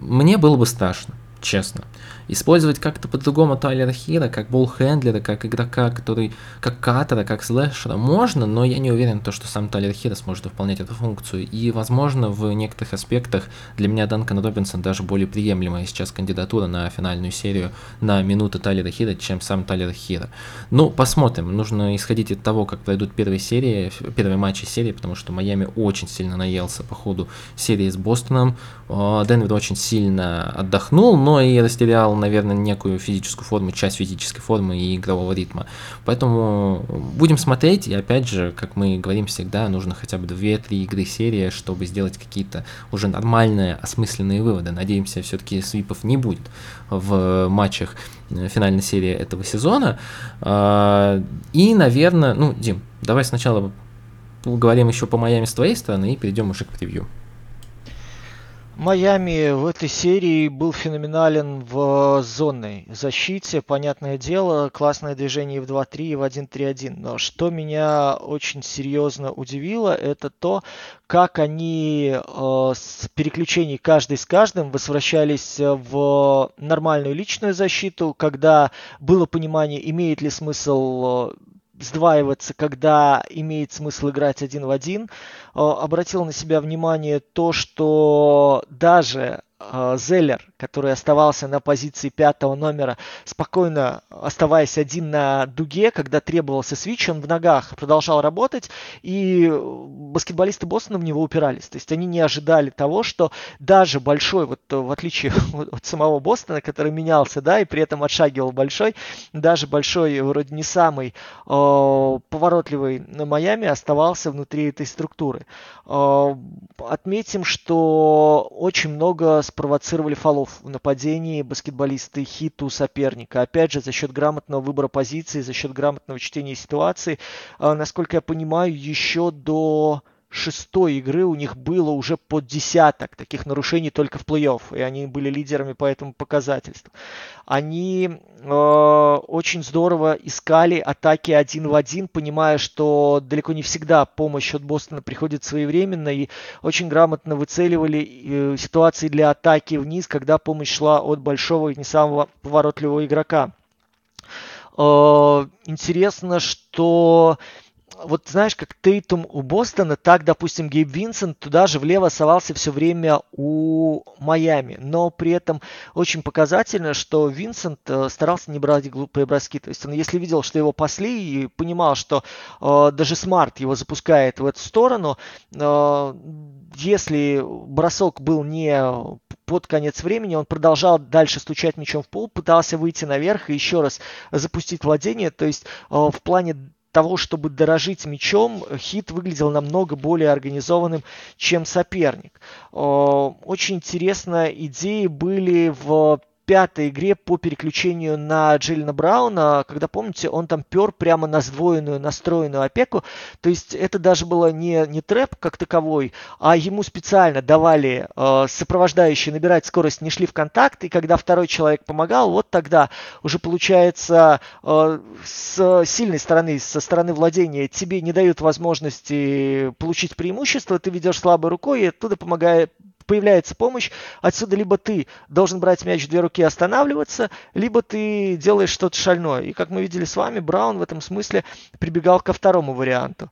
мне было бы страшно, честно. Использовать как-то по-другому Тайлера Хира, как болл-хендлера, как игрока, который, как катера, как слэшера, можно, но я не уверен, то, что сам Тайлер Хира сможет выполнять эту функцию. И, возможно, в некоторых аспектах для меня Данкан Робинсон даже более приемлемая сейчас кандидатура на финальную серию на минуту Тайлера Хира, чем сам Тайлер Хира. Ну, посмотрим. Нужно исходить от того, как пройдут первые серии, первые матчи серии, потому что Майами очень сильно наелся по ходу серии с Бостоном. Денвер очень сильно отдохнул, но и растерял наверное, некую физическую форму, часть физической формы и игрового ритма. Поэтому будем смотреть, и опять же, как мы говорим всегда, нужно хотя бы 2-3 игры серии, чтобы сделать какие-то уже нормальные, осмысленные выводы. Надеемся, все-таки свипов не будет в матчах финальной серии этого сезона. А, и, наверное, ну, Дим, давай сначала поговорим еще по Майами с твоей стороны и перейдем уже к превью. Майами в этой серии был феноменален в зонной защите. Понятное дело, классное движение в 2-3 и в 1-3-1. Но что меня очень серьезно удивило, это то, как они э, с переключений каждый с каждым возвращались в нормальную личную защиту, когда было понимание, имеет ли смысл э, сдваиваться, когда имеет смысл играть один в один. Э, обратил на себя внимание то, что даже э, Зеллер, который оставался на позиции пятого номера, спокойно оставаясь один на дуге, когда требовался свич, он в ногах продолжал работать, и баскетболисты Бостона в него упирались. То есть они не ожидали того, что даже большой, вот в отличие от самого Бостона, который менялся, да, и при этом отшагивал большой, даже большой, вроде не самый э, поворотливый на Майами оставался внутри этой структуры. Э, отметим, что очень много спровоцировали фолов в нападении баскетболисты хиту соперника. Опять же, за счет грамотного выбора позиции, за счет грамотного чтения ситуации. А, насколько я понимаю, еще до шестой игры у них было уже под десяток таких нарушений только в плей-офф, и они были лидерами по этому показательству. Они э, очень здорово искали атаки один в один, понимая, что далеко не всегда помощь от Бостона приходит своевременно, и очень грамотно выцеливали э, ситуации для атаки вниз, когда помощь шла от большого и не самого поворотливого игрока. Э, интересно, что вот знаешь, как Тейтум у Бостона, так, допустим, Гейб Винсент туда же влево совался все время у Майами. Но при этом очень показательно, что Винсент э, старался не брать глупые броски. То есть он, если видел, что его пасли, и понимал, что э, даже Смарт его запускает в эту сторону, э, если бросок был не под конец времени он продолжал дальше стучать мячом в пол, пытался выйти наверх и еще раз запустить владение. То есть э, в плане того, чтобы дорожить мячом, Хит выглядел намного более организованным, чем соперник. Очень интересно, идеи были в пятой игре по переключению на Джиллина Брауна, когда, помните, он там пер прямо на сдвоенную настроенную опеку. То есть это даже было не, не трэп как таковой, а ему специально давали э, сопровождающие набирать скорость, не шли в контакт, и когда второй человек помогал, вот тогда уже получается э, с сильной стороны, со стороны владения тебе не дают возможности получить преимущество, ты ведешь слабой рукой, и оттуда помогает, появляется помощь, отсюда либо ты должен брать мяч в две руки и останавливаться, либо ты делаешь что-то шальное. И как мы видели с вами, Браун в этом смысле прибегал ко второму варианту.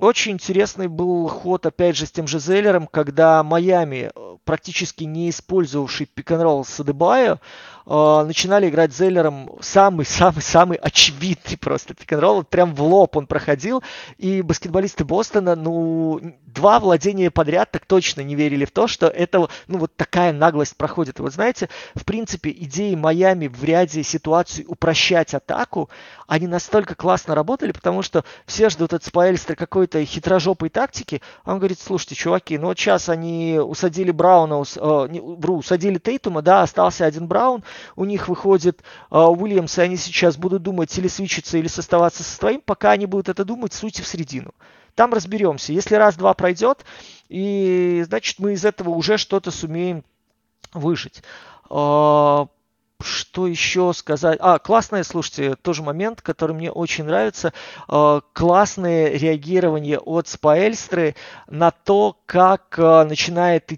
Очень интересный был ход, опять же, с тем же Зеллером, когда Майами, практически не использовавший пик-н-ролл с Адебайо, э, начинали играть Зеллером самый-самый-самый очевидный просто пик-н-ролл. Прям в лоб он проходил. И баскетболисты Бостона, ну, два владения подряд так точно не верили в то, что это, ну, вот такая наглость проходит. Вот знаете, в принципе, идеи Майами в ряде ситуаций упрощать атаку, они настолько классно работали, потому что все ждут от Спаэльстера какой-то хитрожопой тактики. Он говорит, слушайте, чуваки, ну вот сейчас они усадили Брауна, э, не, вру, усадили Тейтума, да, остался один Браун, у них выходит э, Уильямс, и они сейчас будут думать или свечиться, или составаться со своим, пока они будут это думать, суйте в середину. Там разберемся. Если раз-два пройдет, и значит мы из этого уже что-то сумеем выжить. Э, что еще сказать? А, классное, слушайте, тоже момент, который мне очень нравится. Э, классное реагирование от Спаэльстры на то, как, э, начинает,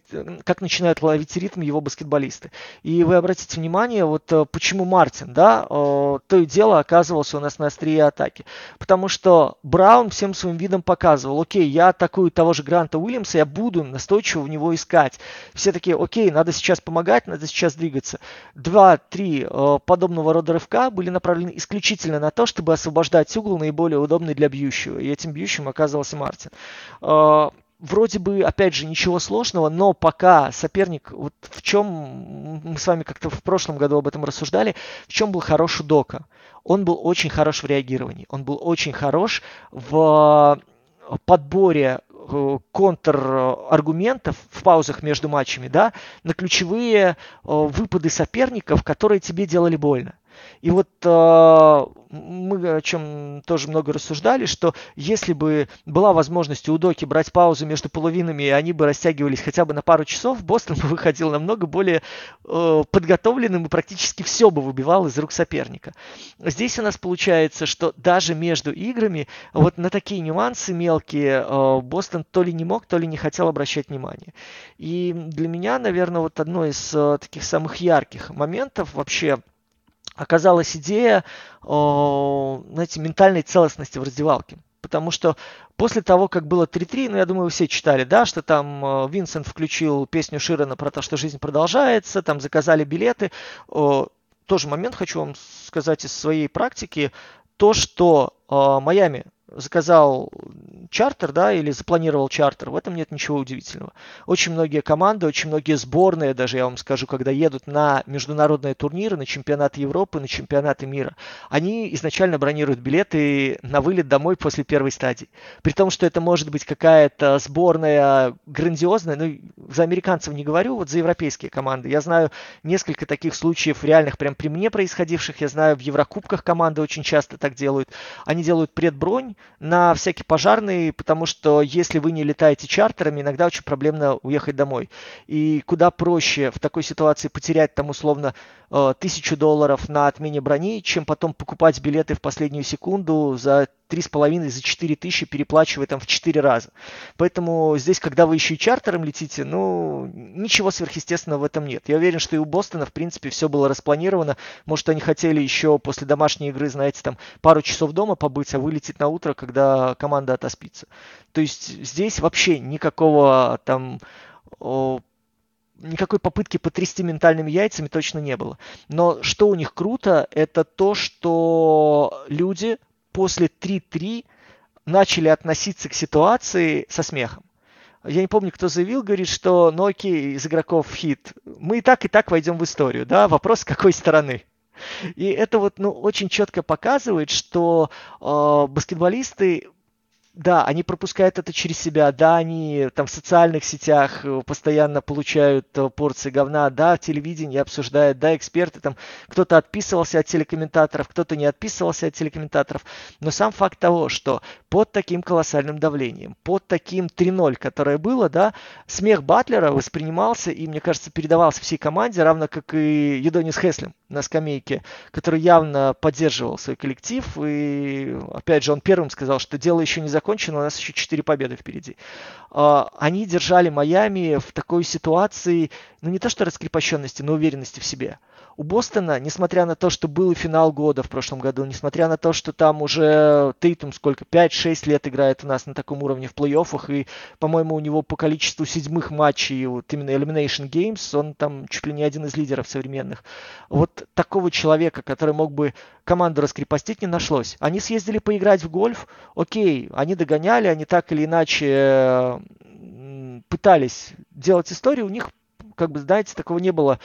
как начинают ловить ритм его баскетболисты. И вы обратите внимание, вот э, почему Мартин, да, то и дело оказывался у нас на острие атаки. Потому что Браун всем своим видом показывал, окей, я атакую того же Гранта Уильямса, я буду настойчиво в него искать. Все такие, окей, надо сейчас помогать, надо сейчас двигаться. Два, три э, подобного рода рывка были направлены исключительно на то, чтобы освобождать угол наиболее удобный для бьющего. И этим бьющим оказывался Мартин. Э, вроде бы, опять же, ничего сложного, но пока соперник, вот в чем мы с вами как-то в прошлом году об этом рассуждали, в чем был хорош у Дока? Он был очень хорош в реагировании, он был очень хорош в подборе контраргументов в паузах между матчами, да, на ключевые э, выпады соперников, которые тебе делали больно. И вот э, мы о чем тоже много рассуждали, что если бы была возможность у Доки брать паузу между половинами, и они бы растягивались хотя бы на пару часов, Бостон бы выходил намного более э, подготовленным и практически все бы выбивал из рук соперника. Здесь у нас получается, что даже между играми вот на такие нюансы мелкие э, Бостон то ли не мог, то ли не хотел обращать внимание. И для меня, наверное, вот одно из э, таких самых ярких моментов вообще оказалась идея, знаете, ментальной целостности в раздевалке. Потому что после того, как было 3-3, ну, я думаю, вы все читали, да, что там э, Винсент включил песню Ширана про то, что жизнь продолжается, там заказали билеты. Тоже момент хочу вам сказать из своей практики. То, что Майами заказал чартер, да, или запланировал чартер, в этом нет ничего удивительного. Очень многие команды, очень многие сборные, даже я вам скажу, когда едут на международные турниры, на чемпионаты Европы, на чемпионаты мира, они изначально бронируют билеты на вылет домой после первой стадии. При том, что это может быть какая-то сборная грандиозная, ну, за американцев не говорю, вот за европейские команды. Я знаю несколько таких случаев реальных прям при мне происходивших, я знаю в Еврокубках команды очень часто так делают. Они делают предбронь, на всякий пожарный, потому что если вы не летаете чартерами, иногда очень проблемно уехать домой. И куда проще в такой ситуации потерять там условно э, тысячу долларов на отмене брони, чем потом покупать билеты в последнюю секунду за 3,5 за 4 тысячи, переплачивая там в 4 раза. Поэтому здесь, когда вы еще и чартером летите, ну, ничего сверхъестественного в этом нет. Я уверен, что и у Бостона, в принципе, все было распланировано. Может, они хотели еще после домашней игры, знаете, там пару часов дома побыть, а вылететь на утро, когда команда отоспится. То есть здесь вообще никакого там никакой попытки потрясти ментальными яйцами точно не было. Но что у них круто, это то, что люди после 3-3 начали относиться к ситуации со смехом. Я не помню, кто заявил, говорит, что ну окей, из игроков хит. Мы и так, и так войдем в историю, да, вопрос с какой стороны. И это вот, ну, очень четко показывает, что э, баскетболисты да, они пропускают это через себя, да, они там в социальных сетях э, постоянно получают э, порции говна, да, в телевидении обсуждают, да, эксперты там, кто-то отписывался от телекомментаторов, кто-то не отписывался от телекомментаторов, но сам факт того, что под таким колоссальным давлением, под таким 3-0, которое было, да, смех Батлера воспринимался и, мне кажется, передавался всей команде, равно как и Едонис Хеслем на скамейке, который явно поддерживал свой коллектив, и, опять же, он первым сказал, что дело еще не закончено, у нас еще 4 победы впереди. А, они держали Майами в такой ситуации, ну не то что раскрепощенности, но уверенности в себе. У Бостона, несмотря на то, что был финал года в прошлом году, несмотря на то, что там уже Тейтум сколько, 5-6 лет играет у нас на таком уровне в плей-оффах, и, по-моему, у него по количеству седьмых матчей, вот именно Elimination Games, он там чуть ли не один из лидеров современных. Вот такого человека, который мог бы команду раскрепостить, не нашлось. Они съездили поиграть в гольф, окей, они догоняли, они так или иначе пытались делать историю, у них как бы, знаете, такого не было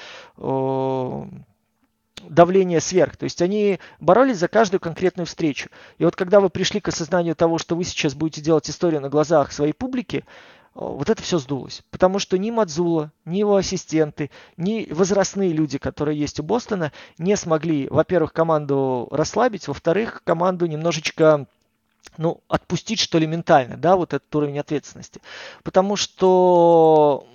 давления сверх. То есть они боролись за каждую конкретную встречу. И вот когда вы пришли к осознанию того, что вы сейчас будете делать историю на глазах своей публики, вот это все сдулось. Потому что ни Мадзула, ни его ассистенты, ни возрастные люди, которые есть у Бостона, не смогли, во-первых, команду расслабить, во-вторых, команду немножечко ну, отпустить, что ли, ментально, да, вот этот уровень ответственности. Потому что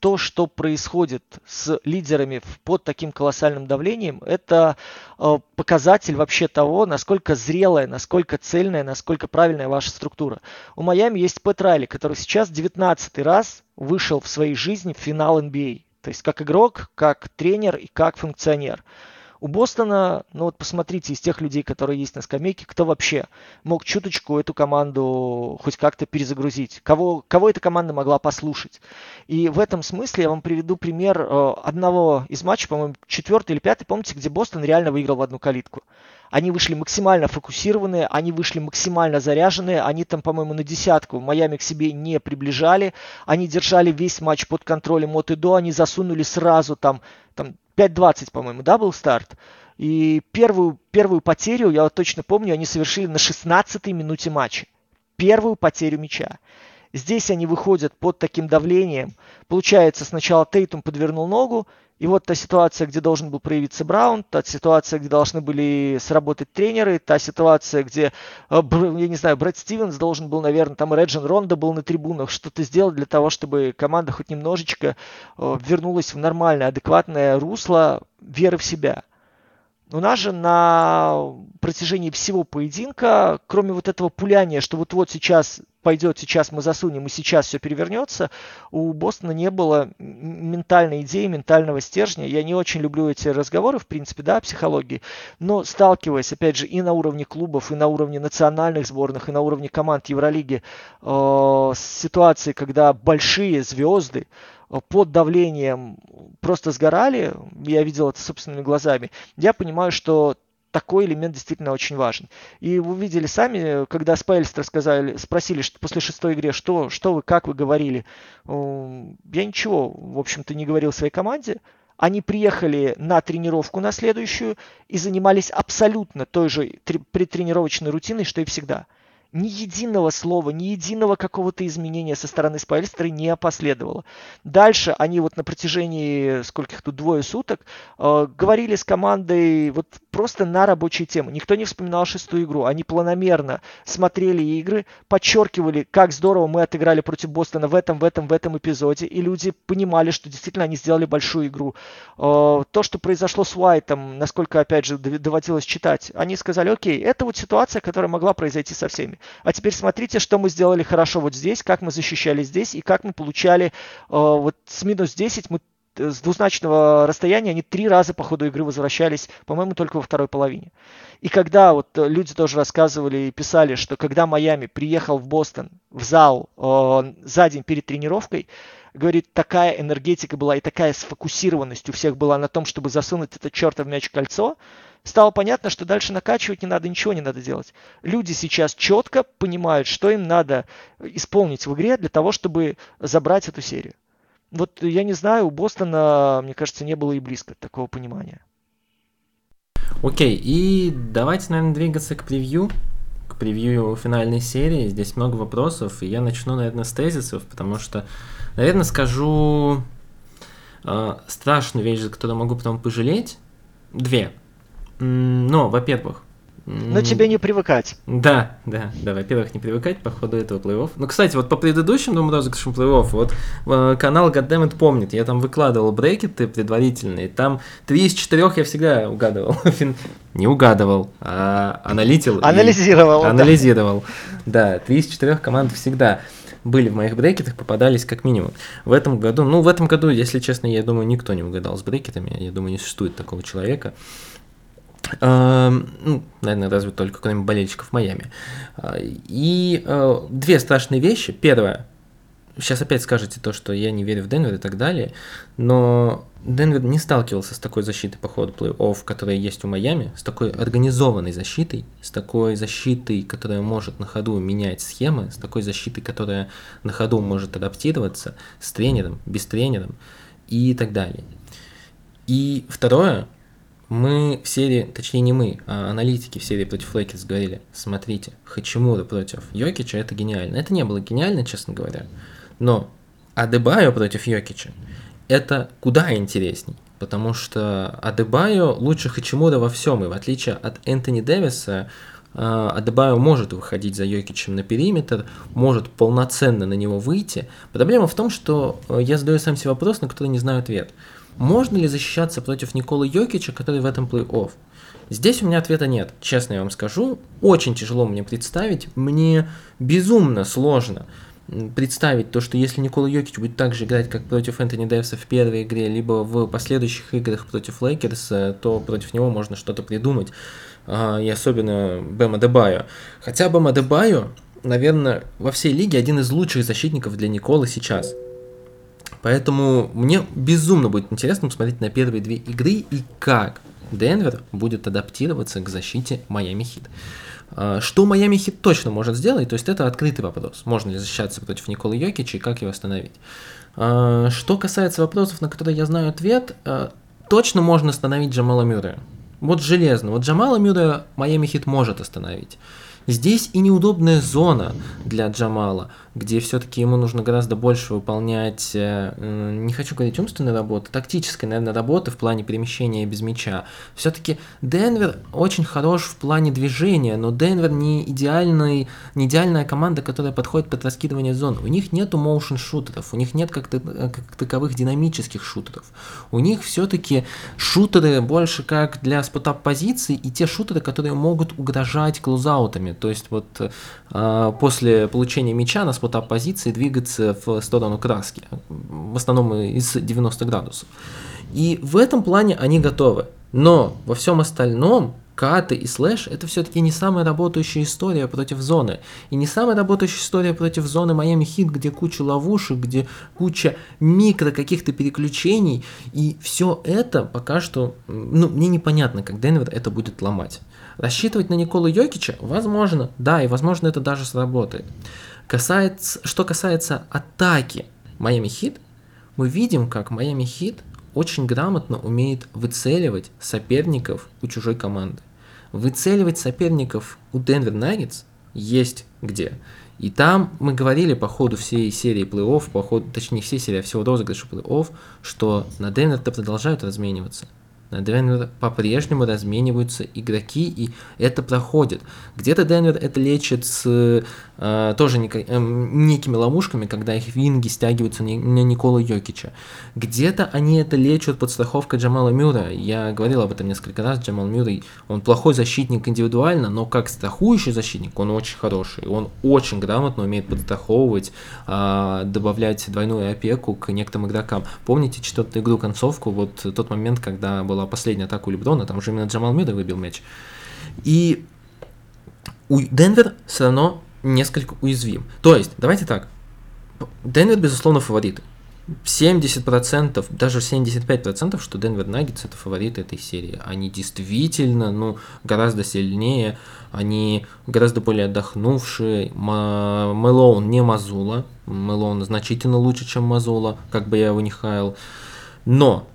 то, что происходит с лидерами под таким колоссальным давлением, это э, показатель вообще того, насколько зрелая, насколько цельная, насколько правильная ваша структура. У Майами есть Пэт Райли, который сейчас 19 раз вышел в своей жизни в финал NBA. То есть как игрок, как тренер и как функционер. У Бостона, ну вот посмотрите, из тех людей, которые есть на скамейке, кто вообще мог чуточку эту команду хоть как-то перезагрузить? Кого, кого эта команда могла послушать? И в этом смысле я вам приведу пример э, одного из матчей, по-моему, четвертый или пятый, помните, где Бостон реально выиграл в одну калитку. Они вышли максимально фокусированные, они вышли максимально заряженные, они там, по-моему, на десятку Майами к себе не приближали, они держали весь матч под контролем от и до, они засунули сразу там, там 5.20, по-моему, да, был старт. И первую, первую потерю, я вот точно помню, они совершили на 16-й минуте матча. Первую потерю мяча. Здесь они выходят под таким давлением. Получается, сначала Тейтум подвернул ногу, и вот та ситуация, где должен был проявиться Браун, та ситуация, где должны были сработать тренеры, та ситуация, где, э, я не знаю, Брэд Стивенс должен был, наверное, там Реджин Ронда был на трибунах, что-то сделать для того, чтобы команда хоть немножечко э, вернулась в нормальное, адекватное русло веры в себя. У нас же на протяжении всего поединка, кроме вот этого пуляния, что вот-вот сейчас пойдет, сейчас мы засунем, и сейчас все перевернется, у Бостона не было ментальной идеи, ментального стержня. Я не очень люблю эти разговоры, в принципе, да, о психологии, но сталкиваясь, опять же, и на уровне клубов, и на уровне национальных сборных, и на уровне команд Евролиги э, с ситуацией, когда большие звезды, под давлением просто сгорали, я видел это собственными глазами, я понимаю, что такой элемент действительно очень важен. И вы видели сами, когда Спайльстер сказали, спросили что после шестой игры, что, что вы, как вы говорили. Я ничего, в общем-то, не говорил своей команде. Они приехали на тренировку на следующую и занимались абсолютно той же предтренировочной рутиной, что и всегда. Ни единого слова, ни единого какого-то изменения со стороны Спайльстера не последовало. Дальше они вот на протяжении, скольких тут, двое суток, э, говорили с командой вот просто на рабочие темы. Никто не вспоминал шестую игру. Они планомерно смотрели игры, подчеркивали, как здорово мы отыграли против Бостона в этом, в этом, в этом эпизоде. И люди понимали, что действительно они сделали большую игру. Э, то, что произошло с Уайтом, насколько, опять же, доводилось читать, они сказали, окей, это вот ситуация, которая могла произойти со всеми. А теперь смотрите, что мы сделали хорошо вот здесь, как мы защищали здесь и как мы получали э, вот с минус 10 мы э, с двузначного расстояния они три раза по ходу игры возвращались, по-моему, только во второй половине. И когда вот э, люди тоже рассказывали и писали, что когда Майами приехал в Бостон в зал э, за день перед тренировкой, говорит, такая энергетика была и такая сфокусированность у всех была на том, чтобы засунуть этот чертов мяч в кольцо, стало понятно, что дальше накачивать не надо, ничего не надо делать. Люди сейчас четко понимают, что им надо исполнить в игре для того, чтобы забрать эту серию. Вот я не знаю, у Бостона, мне кажется, не было и близко такого понимания. Окей, и давайте, наверное, двигаться к превью, к превью финальной серии. Здесь много вопросов, и я начну, наверное, с тезисов, потому что, наверное, скажу э, страшную вещь, за которую могу потом пожалеть. Две. Но, во-первых, но тебе не привыкать. Да, да, да, во-первых, не привыкать по ходу этого плей-офф. Ну, кстати, вот по предыдущим двум розыгрышам плей-офф, вот э, канал Goddammit помнит, я там выкладывал брекеты предварительные, там три из четырех я всегда угадывал. Не угадывал, а аналитил. Анализировал. Анализировал, да, три из четырех команд всегда были в моих брекетах, попадались как минимум. В этом году, ну, в этом году, если честно, я думаю, никто не угадал с брекетами, я думаю, не существует такого человека. Ну, наверное, разве только кроме болельщиков Майами. А, и э, две страшные вещи. Первое, сейчас опять скажете то, что я не верю в Денвер и так далее, но Денвер не сталкивался с такой защитой по ходу плей-офф, которая есть у Майами, с такой организованной защитой, с такой защитой, которая может на ходу менять схемы, с такой защитой, которая на ходу может адаптироваться с тренером, без тренера и так далее. И второе, мы в серии, точнее не мы, а аналитики в серии против Лейкерс говорили, смотрите, Хачимура против Йокича это гениально. Это не было гениально, честно говоря, но Адебайо против Йокича это куда интересней, потому что Адебайо лучше Хачимура во всем, и в отличие от Энтони Дэвиса, Адебайо может выходить за Йокичем на периметр, может полноценно на него выйти. Проблема в том, что э, я задаю сам себе вопрос, на который не знаю ответ. Можно ли защищаться против Николы Йокича, который в этом плей-офф? Здесь у меня ответа нет, честно я вам скажу. Очень тяжело мне представить, мне безумно сложно представить то, что если Никола Йокич будет так же играть, как против Энтони Дэвиса в первой игре, либо в последующих играх против Лейкерс, то против него можно что-то придумать. И особенно Бема Дебайо. Хотя Бема Дебайо, наверное, во всей лиге один из лучших защитников для Николы сейчас. Поэтому мне безумно будет интересно посмотреть на первые две игры и как Денвер будет адаптироваться к защите Майами Хит. А, что Майами Хит точно может сделать, то есть это открытый вопрос. Можно ли защищаться против Николы Йокича и как его остановить. А, что касается вопросов, на которые я знаю ответ, а, точно можно остановить Джамала Мюррея. Вот железно. Вот Джамала Мюррея Майами Хит может остановить. Здесь и неудобная зона для Джамала, где все-таки ему нужно гораздо больше выполнять, э, не хочу говорить умственной работы, тактической, наверное, работы в плане перемещения без мяча. Все-таки Денвер очень хорош в плане движения, но Денвер не, идеальный, не идеальная команда, которая подходит под раскидывание зон. У них нету моушен шутеров, у них нет как, как таковых динамических шутеров. У них все-таки шутеры больше как для спотап позиций и те шутеры, которые могут угрожать клоузаутами. То есть вот э, после получения мяча на спотап позиции двигаться в сторону краски, в основном из 90 градусов. И в этом плане они готовы. Но во всем остальном каты и слэш это все-таки не самая работающая история против зоны. И не самая работающая история против зоны Майами Хит, где куча ловушек, где куча микро каких-то переключений. И все это пока что, ну, мне непонятно, как Денвер это будет ломать. Рассчитывать на Николу Йокича? Возможно, да, и возможно это даже сработает. Касается, что касается атаки Майами Хит, мы видим, как Майами Хит очень грамотно умеет выцеливать соперников у чужой команды. Выцеливать соперников у Денвер Наггетс есть где. И там мы говорили по ходу всей серии плей-офф, по ходу, точнее, всей серии, всего розыгрыша плей-офф, что на Денвер продолжают размениваться. На Денвер по-прежнему размениваются игроки, и это проходит. Где-то Денвер это лечит с тоже нек- э, некими ловушками, когда их винги стягиваются на, Николу Йокича. Где-то они это лечат под страховкой Джамала Мюра. Я говорил об этом несколько раз. Джамал Мюррей, он плохой защитник индивидуально, но как страхующий защитник он очень хороший. Он очень грамотно умеет подстраховывать, э, добавлять двойную опеку к некоторым игрокам. Помните четвертую игру концовку, вот тот момент, когда была последняя атака у Леброна, там уже именно Джамал Мюррей выбил мяч. И у Денвер все равно несколько уязвим. То есть, давайте так. Денвер, безусловно, фавориты. 70%, даже 75%, что Денвер Наггетс это фавориты этой серии. Они действительно, ну, гораздо сильнее, они гораздо более отдохнувшие. Мэлоун не Мазула, Мэлоун значительно лучше, чем Мазула, как бы я его не хаял. Но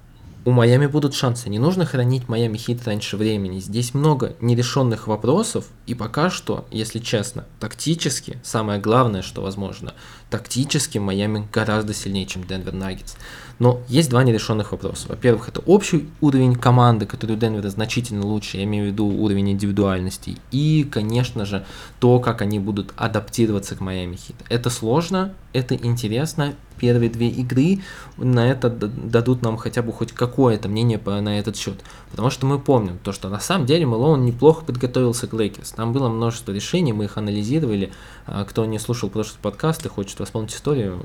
у Майами будут шансы. Не нужно хранить Майами Хит раньше времени. Здесь много нерешенных вопросов, и пока что, если честно, тактически, самое главное, что возможно, тактически Майами гораздо сильнее, чем Денвер Наггетс. Но есть два нерешенных вопроса. Во-первых, это общий уровень команды, который у Денвера значительно лучше, я имею в виду уровень индивидуальности. И, конечно же, то, как они будут адаптироваться к Майами Хит. Это сложно, это интересно. Первые две игры на это дадут нам хотя бы хоть какое-то мнение по, на этот счет. Потому что мы помним, то, что на самом деле Мэлоун неплохо подготовился к Лейкерс. Там было множество решений, мы их анализировали. А кто не слушал прошлый подкаст и хочет восполнить историю,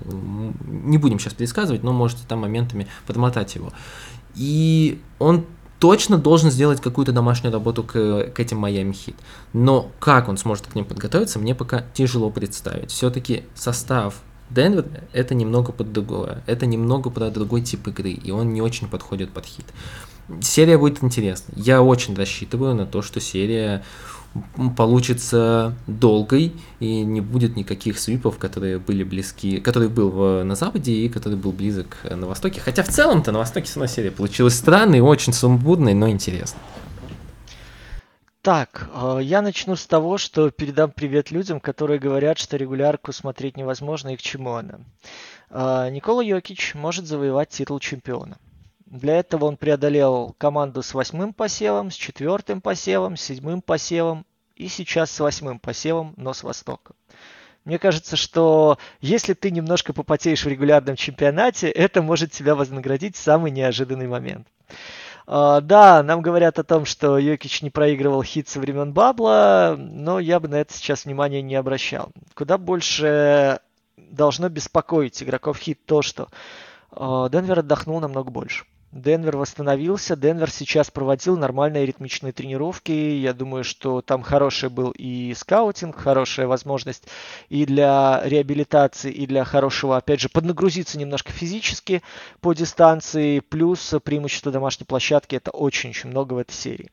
не будем сейчас пересказывать, но можете там моментами подмотать его. И он точно должен сделать какую-то домашнюю работу к, к этим Майами Хит. Но как он сможет к ним подготовиться, мне пока тяжело представить. Все-таки состав Денвер это немного под другое, это немного про другой тип игры, и он не очень подходит под хит. Серия будет интересна. Я очень рассчитываю на то, что серия получится долгой и не будет никаких свипов, которые были близки, который был в, на Западе и который был близок на Востоке. Хотя в целом-то на Востоке сама серия получилась странной, очень сумбурной, но интересной. Так, э, я начну с того, что передам привет людям, которые говорят, что регулярку смотреть невозможно и к чему она. Э, Никола Йокич может завоевать титул чемпиона. Для этого он преодолел команду с восьмым посевом, с четвертым посевом, с седьмым посевом и сейчас с восьмым посевом, но с востока. Мне кажется, что если ты немножко попотеешь в регулярном чемпионате, это может тебя вознаградить в самый неожиданный момент. Uh, да, нам говорят о том, что Йокич не проигрывал хит со времен Бабла, но я бы на это сейчас внимания не обращал. Куда больше должно беспокоить игроков хит то, что uh, Денвер отдохнул намного больше. Денвер восстановился, Денвер сейчас проводил нормальные ритмичные тренировки. Я думаю, что там хороший был и скаутинг, хорошая возможность и для реабилитации, и для хорошего, опять же, поднагрузиться немножко физически по дистанции. Плюс преимущество домашней площадки это очень-очень много в этой серии.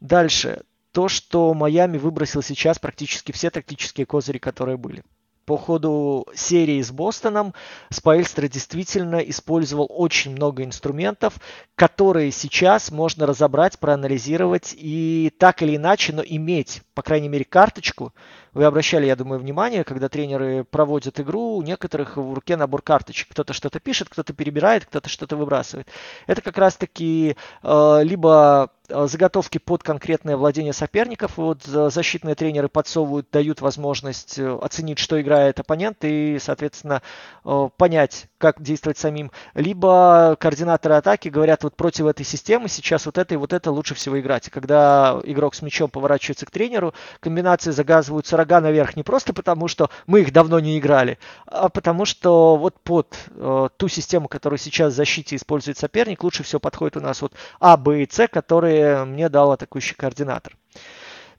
Дальше. То, что Майами выбросил сейчас практически все тактические козыри, которые были по ходу серии с Бостоном Спайлстер действительно использовал очень много инструментов, которые сейчас можно разобрать, проанализировать и так или иначе, но иметь, по крайней мере, карточку. Вы обращали, я думаю, внимание, когда тренеры проводят игру, у некоторых в руке набор карточек. Кто-то что-то пишет, кто-то перебирает, кто-то что-то выбрасывает. Это как раз-таки э, либо Э, заготовки под конкретное владение соперников. Вот защитные тренеры подсовывают, дают возможность э, оценить, что играет оппонент и, соответственно, э, понять, как действовать самим. Либо координаторы атаки говорят, вот против этой системы сейчас вот это и вот это лучше всего играть. И когда игрок с мячом поворачивается к тренеру, комбинации загазываются рога наверх не просто потому, что мы их давно не играли, а потому что вот под э, ту систему, которую сейчас в защите использует соперник, лучше всего подходит у нас вот А, Б и С, которые мне дал атакующий координатор.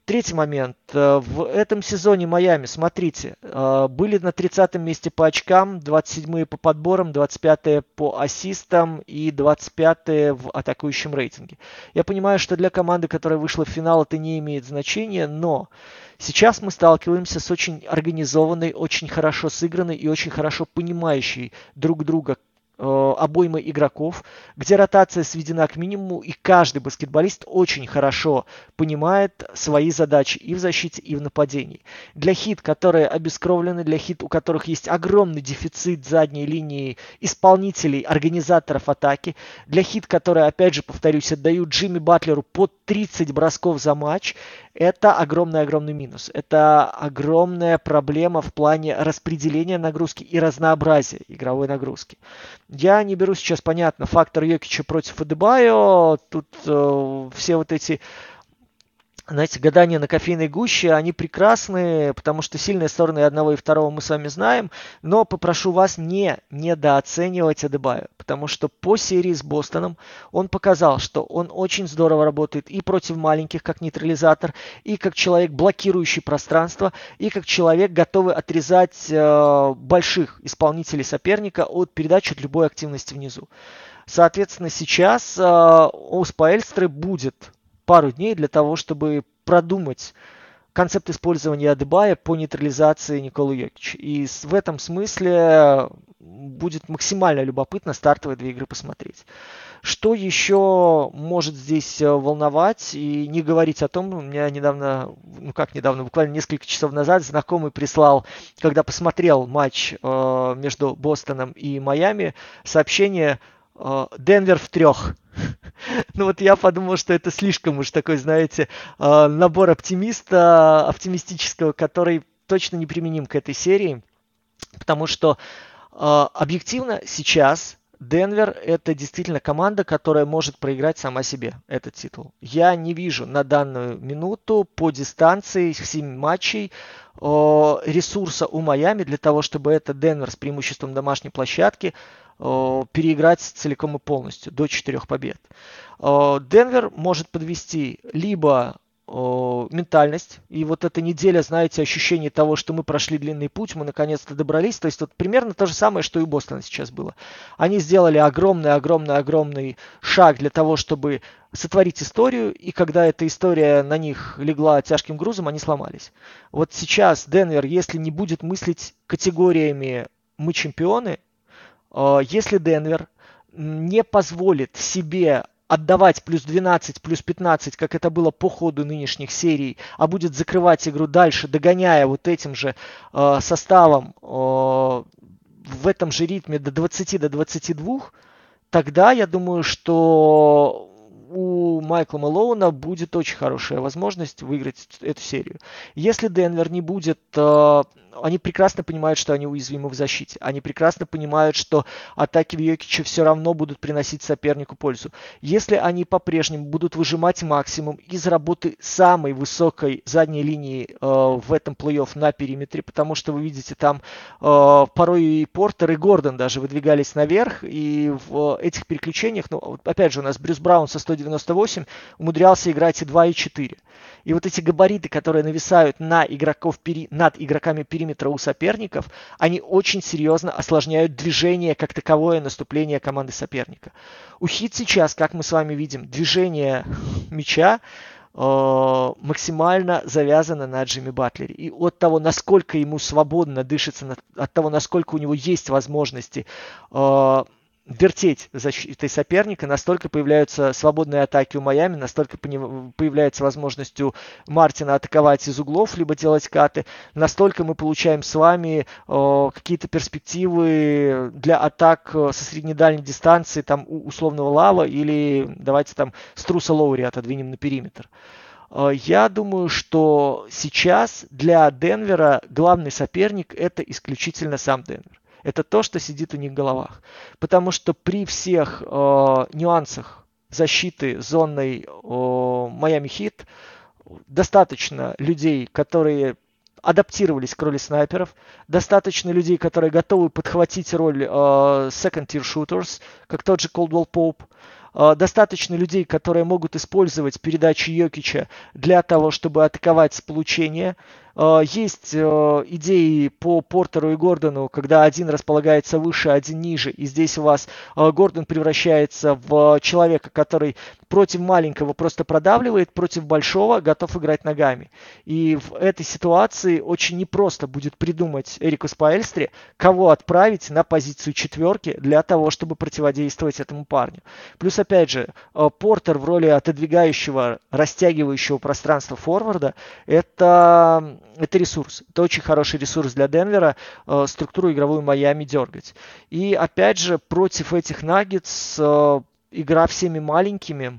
Третий момент. Э, в этом сезоне Майами, смотрите, э, были на 30 месте по очкам, 27 по подборам, 25 по ассистам и 25 в атакующем рейтинге. Я понимаю, что для команды, которая вышла в финал, это не имеет значения, но сейчас мы сталкиваемся с очень организованной, очень хорошо сыгранной и очень хорошо понимающей друг друга обоймы игроков, где ротация сведена к минимуму, и каждый баскетболист очень хорошо понимает свои задачи и в защите, и в нападении. Для хит, которые обескровлены, для хит, у которых есть огромный дефицит задней линии исполнителей, организаторов атаки, для хит, которые, опять же, повторюсь, отдают Джимми Батлеру по 30 бросков за матч, это огромный-огромный минус. Это огромная проблема в плане распределения нагрузки и разнообразия игровой нагрузки. Я не беру сейчас, понятно, фактор Йокича против Адебайо. Тут э, все вот эти знаете, гадания на кофейной гуще, они прекрасны, потому что сильные стороны одного и второго мы с вами знаем, но попрошу вас не недооценивать Адебаю, потому что по серии с Бостоном он показал, что он очень здорово работает и против маленьких, как нейтрализатор, и как человек, блокирующий пространство, и как человек, готовый отрезать э, больших исполнителей соперника от передачи от любой активности внизу. Соответственно, сейчас э, у Спаэльстры будет пару дней для того, чтобы продумать концепт использования Адебая по нейтрализации Николы Йокич. И в этом смысле будет максимально любопытно стартовые две игры посмотреть. Что еще может здесь э, волновать и не говорить о том, у меня недавно, ну как недавно, буквально несколько часов назад знакомый прислал, когда посмотрел матч э, между Бостоном и Майами, сообщение Денвер в трех. Ну вот я подумал, что это слишком уж такой, знаете, а, набор оптимиста, оптимистического, который точно не применим к этой серии, потому что а, объективно сейчас Денвер это действительно команда, которая может проиграть сама себе этот титул. Я не вижу на данную минуту по дистанции 7 матчей ресурса у Майами для того, чтобы это Денвер с преимуществом домашней площадки переиграть целиком и полностью до четырех побед. Денвер может подвести либо ментальность. И вот эта неделя, знаете, ощущение того, что мы прошли длинный путь, мы наконец-то добрались. То есть вот примерно то же самое, что и у Бостона сейчас было. Они сделали огромный-огромный-огромный шаг для того, чтобы сотворить историю, и когда эта история на них легла тяжким грузом, они сломались. Вот сейчас Денвер, если не будет мыслить категориями «мы чемпионы», Э, если Денвер не позволит себе отдавать плюс 12, плюс 15, как это было по ходу нынешних серий, а будет закрывать игру дальше, догоняя вот этим же э, составом э, в этом же ритме до 20 до 22, тогда я думаю, что у Майкла Мэлоуна будет очень хорошая возможность выиграть эту серию. Если Денвер не будет э, они прекрасно понимают, что они уязвимы в защите. Они прекрасно понимают, что атаки Йокича все равно будут приносить сопернику пользу. Если они по-прежнему будут выжимать максимум из работы самой высокой задней линии э, в этом плей-офф на периметре, потому что вы видите, там э, порой и Портер, и Гордон даже выдвигались наверх, и в этих переключениях, ну, опять же, у нас Брюс Браун со 198 умудрялся играть и 2, и 4. И вот эти габариты, которые нависают на игроков, над игроками периметра у соперников, они очень серьезно осложняют движение как таковое наступление команды соперника. У Хит сейчас, как мы с вами видим, движение мяча э, максимально завязано на Джимми Батлере. И от того, насколько ему свободно дышится, от того, насколько у него есть возможности э, вертеть защитой соперника, настолько появляются свободные атаки у Майами, настолько появляется возможность у Мартина атаковать из углов, либо делать каты, настолько мы получаем с вами э, какие-то перспективы для атак со среднедальней дистанции, там у условного Лава или давайте там Струса Лоури отодвинем на периметр. Э, я думаю, что сейчас для Денвера главный соперник это исключительно сам Денвер это то, что сидит у них в головах. Потому что при всех э, нюансах защиты зонной Майами Хит достаточно людей, которые адаптировались к роли снайперов, достаточно людей, которые готовы подхватить роль э, second tier shooters, как тот же Coldwell Pope, э, достаточно людей, которые могут использовать передачи Йокича для того, чтобы атаковать с получения, Э, есть э, идеи по Портеру и Гордону, когда один располагается выше, один ниже, и здесь у вас э, Гордон превращается в человека, который против маленького просто продавливает, против большого готов играть ногами. И в этой ситуации очень непросто будет придумать Эрику Спаэльстре, кого отправить на позицию четверки для того, чтобы противодействовать этому парню. Плюс, опять же, Портер в роли отодвигающего, растягивающего пространство форварда, это это ресурс. Это очень хороший ресурс для Денвера э, структуру игровую Майами дергать. И опять же, против этих наггетс э, игра всеми маленькими,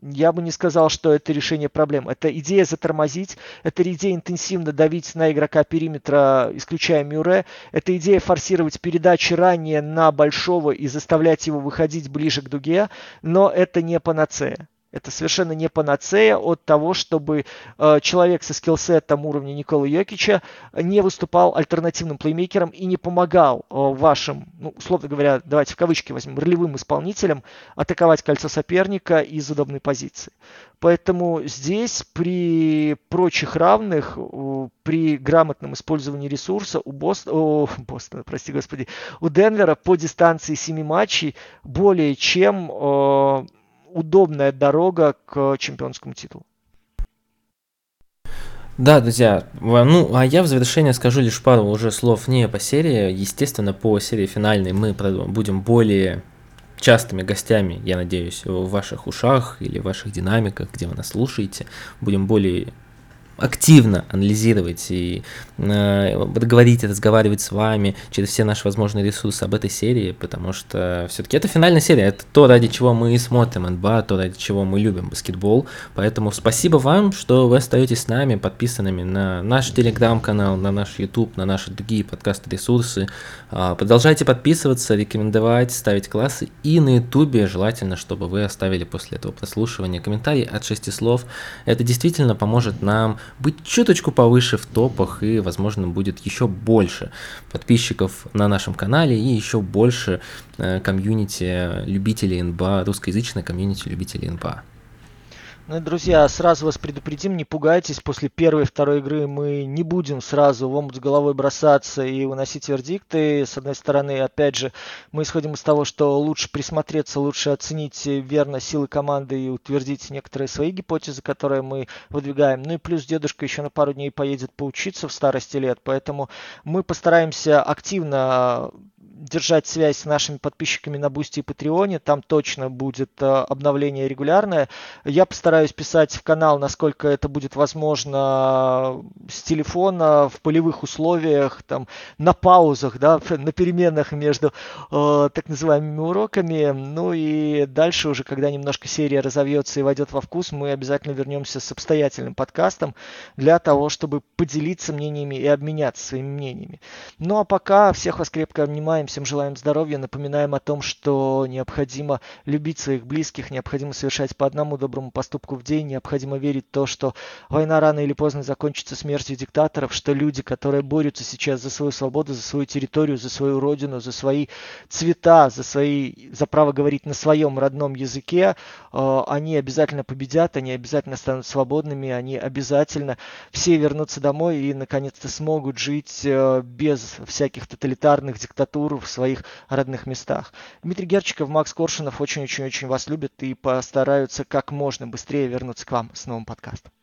я бы не сказал, что это решение проблем. Это идея затормозить, это идея интенсивно давить на игрока периметра, исключая Мюре. Это идея форсировать передачи ранее на большого и заставлять его выходить ближе к дуге, но это не панацея. Это совершенно не панацея от того, чтобы э, человек со скиллсетом уровня Николы Йокича не выступал альтернативным плеймейкером и не помогал э, вашим, ну, условно говоря, давайте в кавычки возьмем, ролевым исполнителям атаковать кольцо соперника из удобной позиции. Поэтому здесь при прочих равных, э, при грамотном использовании ресурса у Бостона, о, Бостона, прости господи, у Денвера по дистанции 7 матчей более чем э, удобная дорога к чемпионскому титулу. Да, друзья, ну, а я в завершение скажу лишь пару уже слов не по серии. Естественно, по серии финальной мы будем более частыми гостями, я надеюсь, в ваших ушах или в ваших динамиках, где вы нас слушаете. Будем более активно анализировать и э, говорить, разговаривать с вами через все наши возможные ресурсы об этой серии, потому что все-таки это финальная серия, это то, ради чего мы смотрим НБА, то, ради чего мы любим баскетбол. Поэтому спасибо вам, что вы остаетесь с нами, подписанными на наш телеграм-канал, на наш YouTube, на наши другие подкасты-ресурсы. Э, продолжайте подписываться, рекомендовать, ставить классы. И на YouTube желательно, чтобы вы оставили после этого прослушивания комментарий от шести слов. Это действительно поможет нам быть чуточку повыше в топах и, возможно, будет еще больше подписчиков на нашем канале и еще больше э, комьюнити любителей НБА, русскоязычной комьюнити любителей НБА. Ну, друзья, сразу вас предупредим, не пугайтесь, после первой и второй игры мы не будем сразу в омут с головой бросаться и выносить вердикты. С одной стороны, опять же, мы исходим из того, что лучше присмотреться, лучше оценить верно силы команды и утвердить некоторые свои гипотезы, которые мы выдвигаем. Ну и плюс дедушка еще на пару дней поедет поучиться в старости лет, поэтому мы постараемся активно держать связь с нашими подписчиками на Бусти и Патреоне. Там точно будет э, обновление регулярное. Я постараюсь писать в канал, насколько это будет возможно с телефона, в полевых условиях, там, на паузах, да, на переменах между э, так называемыми уроками. Ну и дальше уже, когда немножко серия разовьется и войдет во вкус, мы обязательно вернемся с обстоятельным подкастом для того, чтобы поделиться мнениями и обменяться своими мнениями. Ну а пока всех вас крепко обнимаем всем желаем здоровья, напоминаем о том, что необходимо любить своих близких, необходимо совершать по одному доброму поступку в день, необходимо верить в то, что война рано или поздно закончится смертью диктаторов, что люди, которые борются сейчас за свою свободу, за свою территорию, за свою родину, за свои цвета, за, свои, за право говорить на своем родном языке, э, они обязательно победят, они обязательно станут свободными, они обязательно все вернутся домой и наконец-то смогут жить э, без всяких тоталитарных диктатур, в своих родных местах. Дмитрий Герчиков, Макс Коршунов очень-очень-очень вас любят и постараются как можно быстрее вернуться к вам с новым подкастом.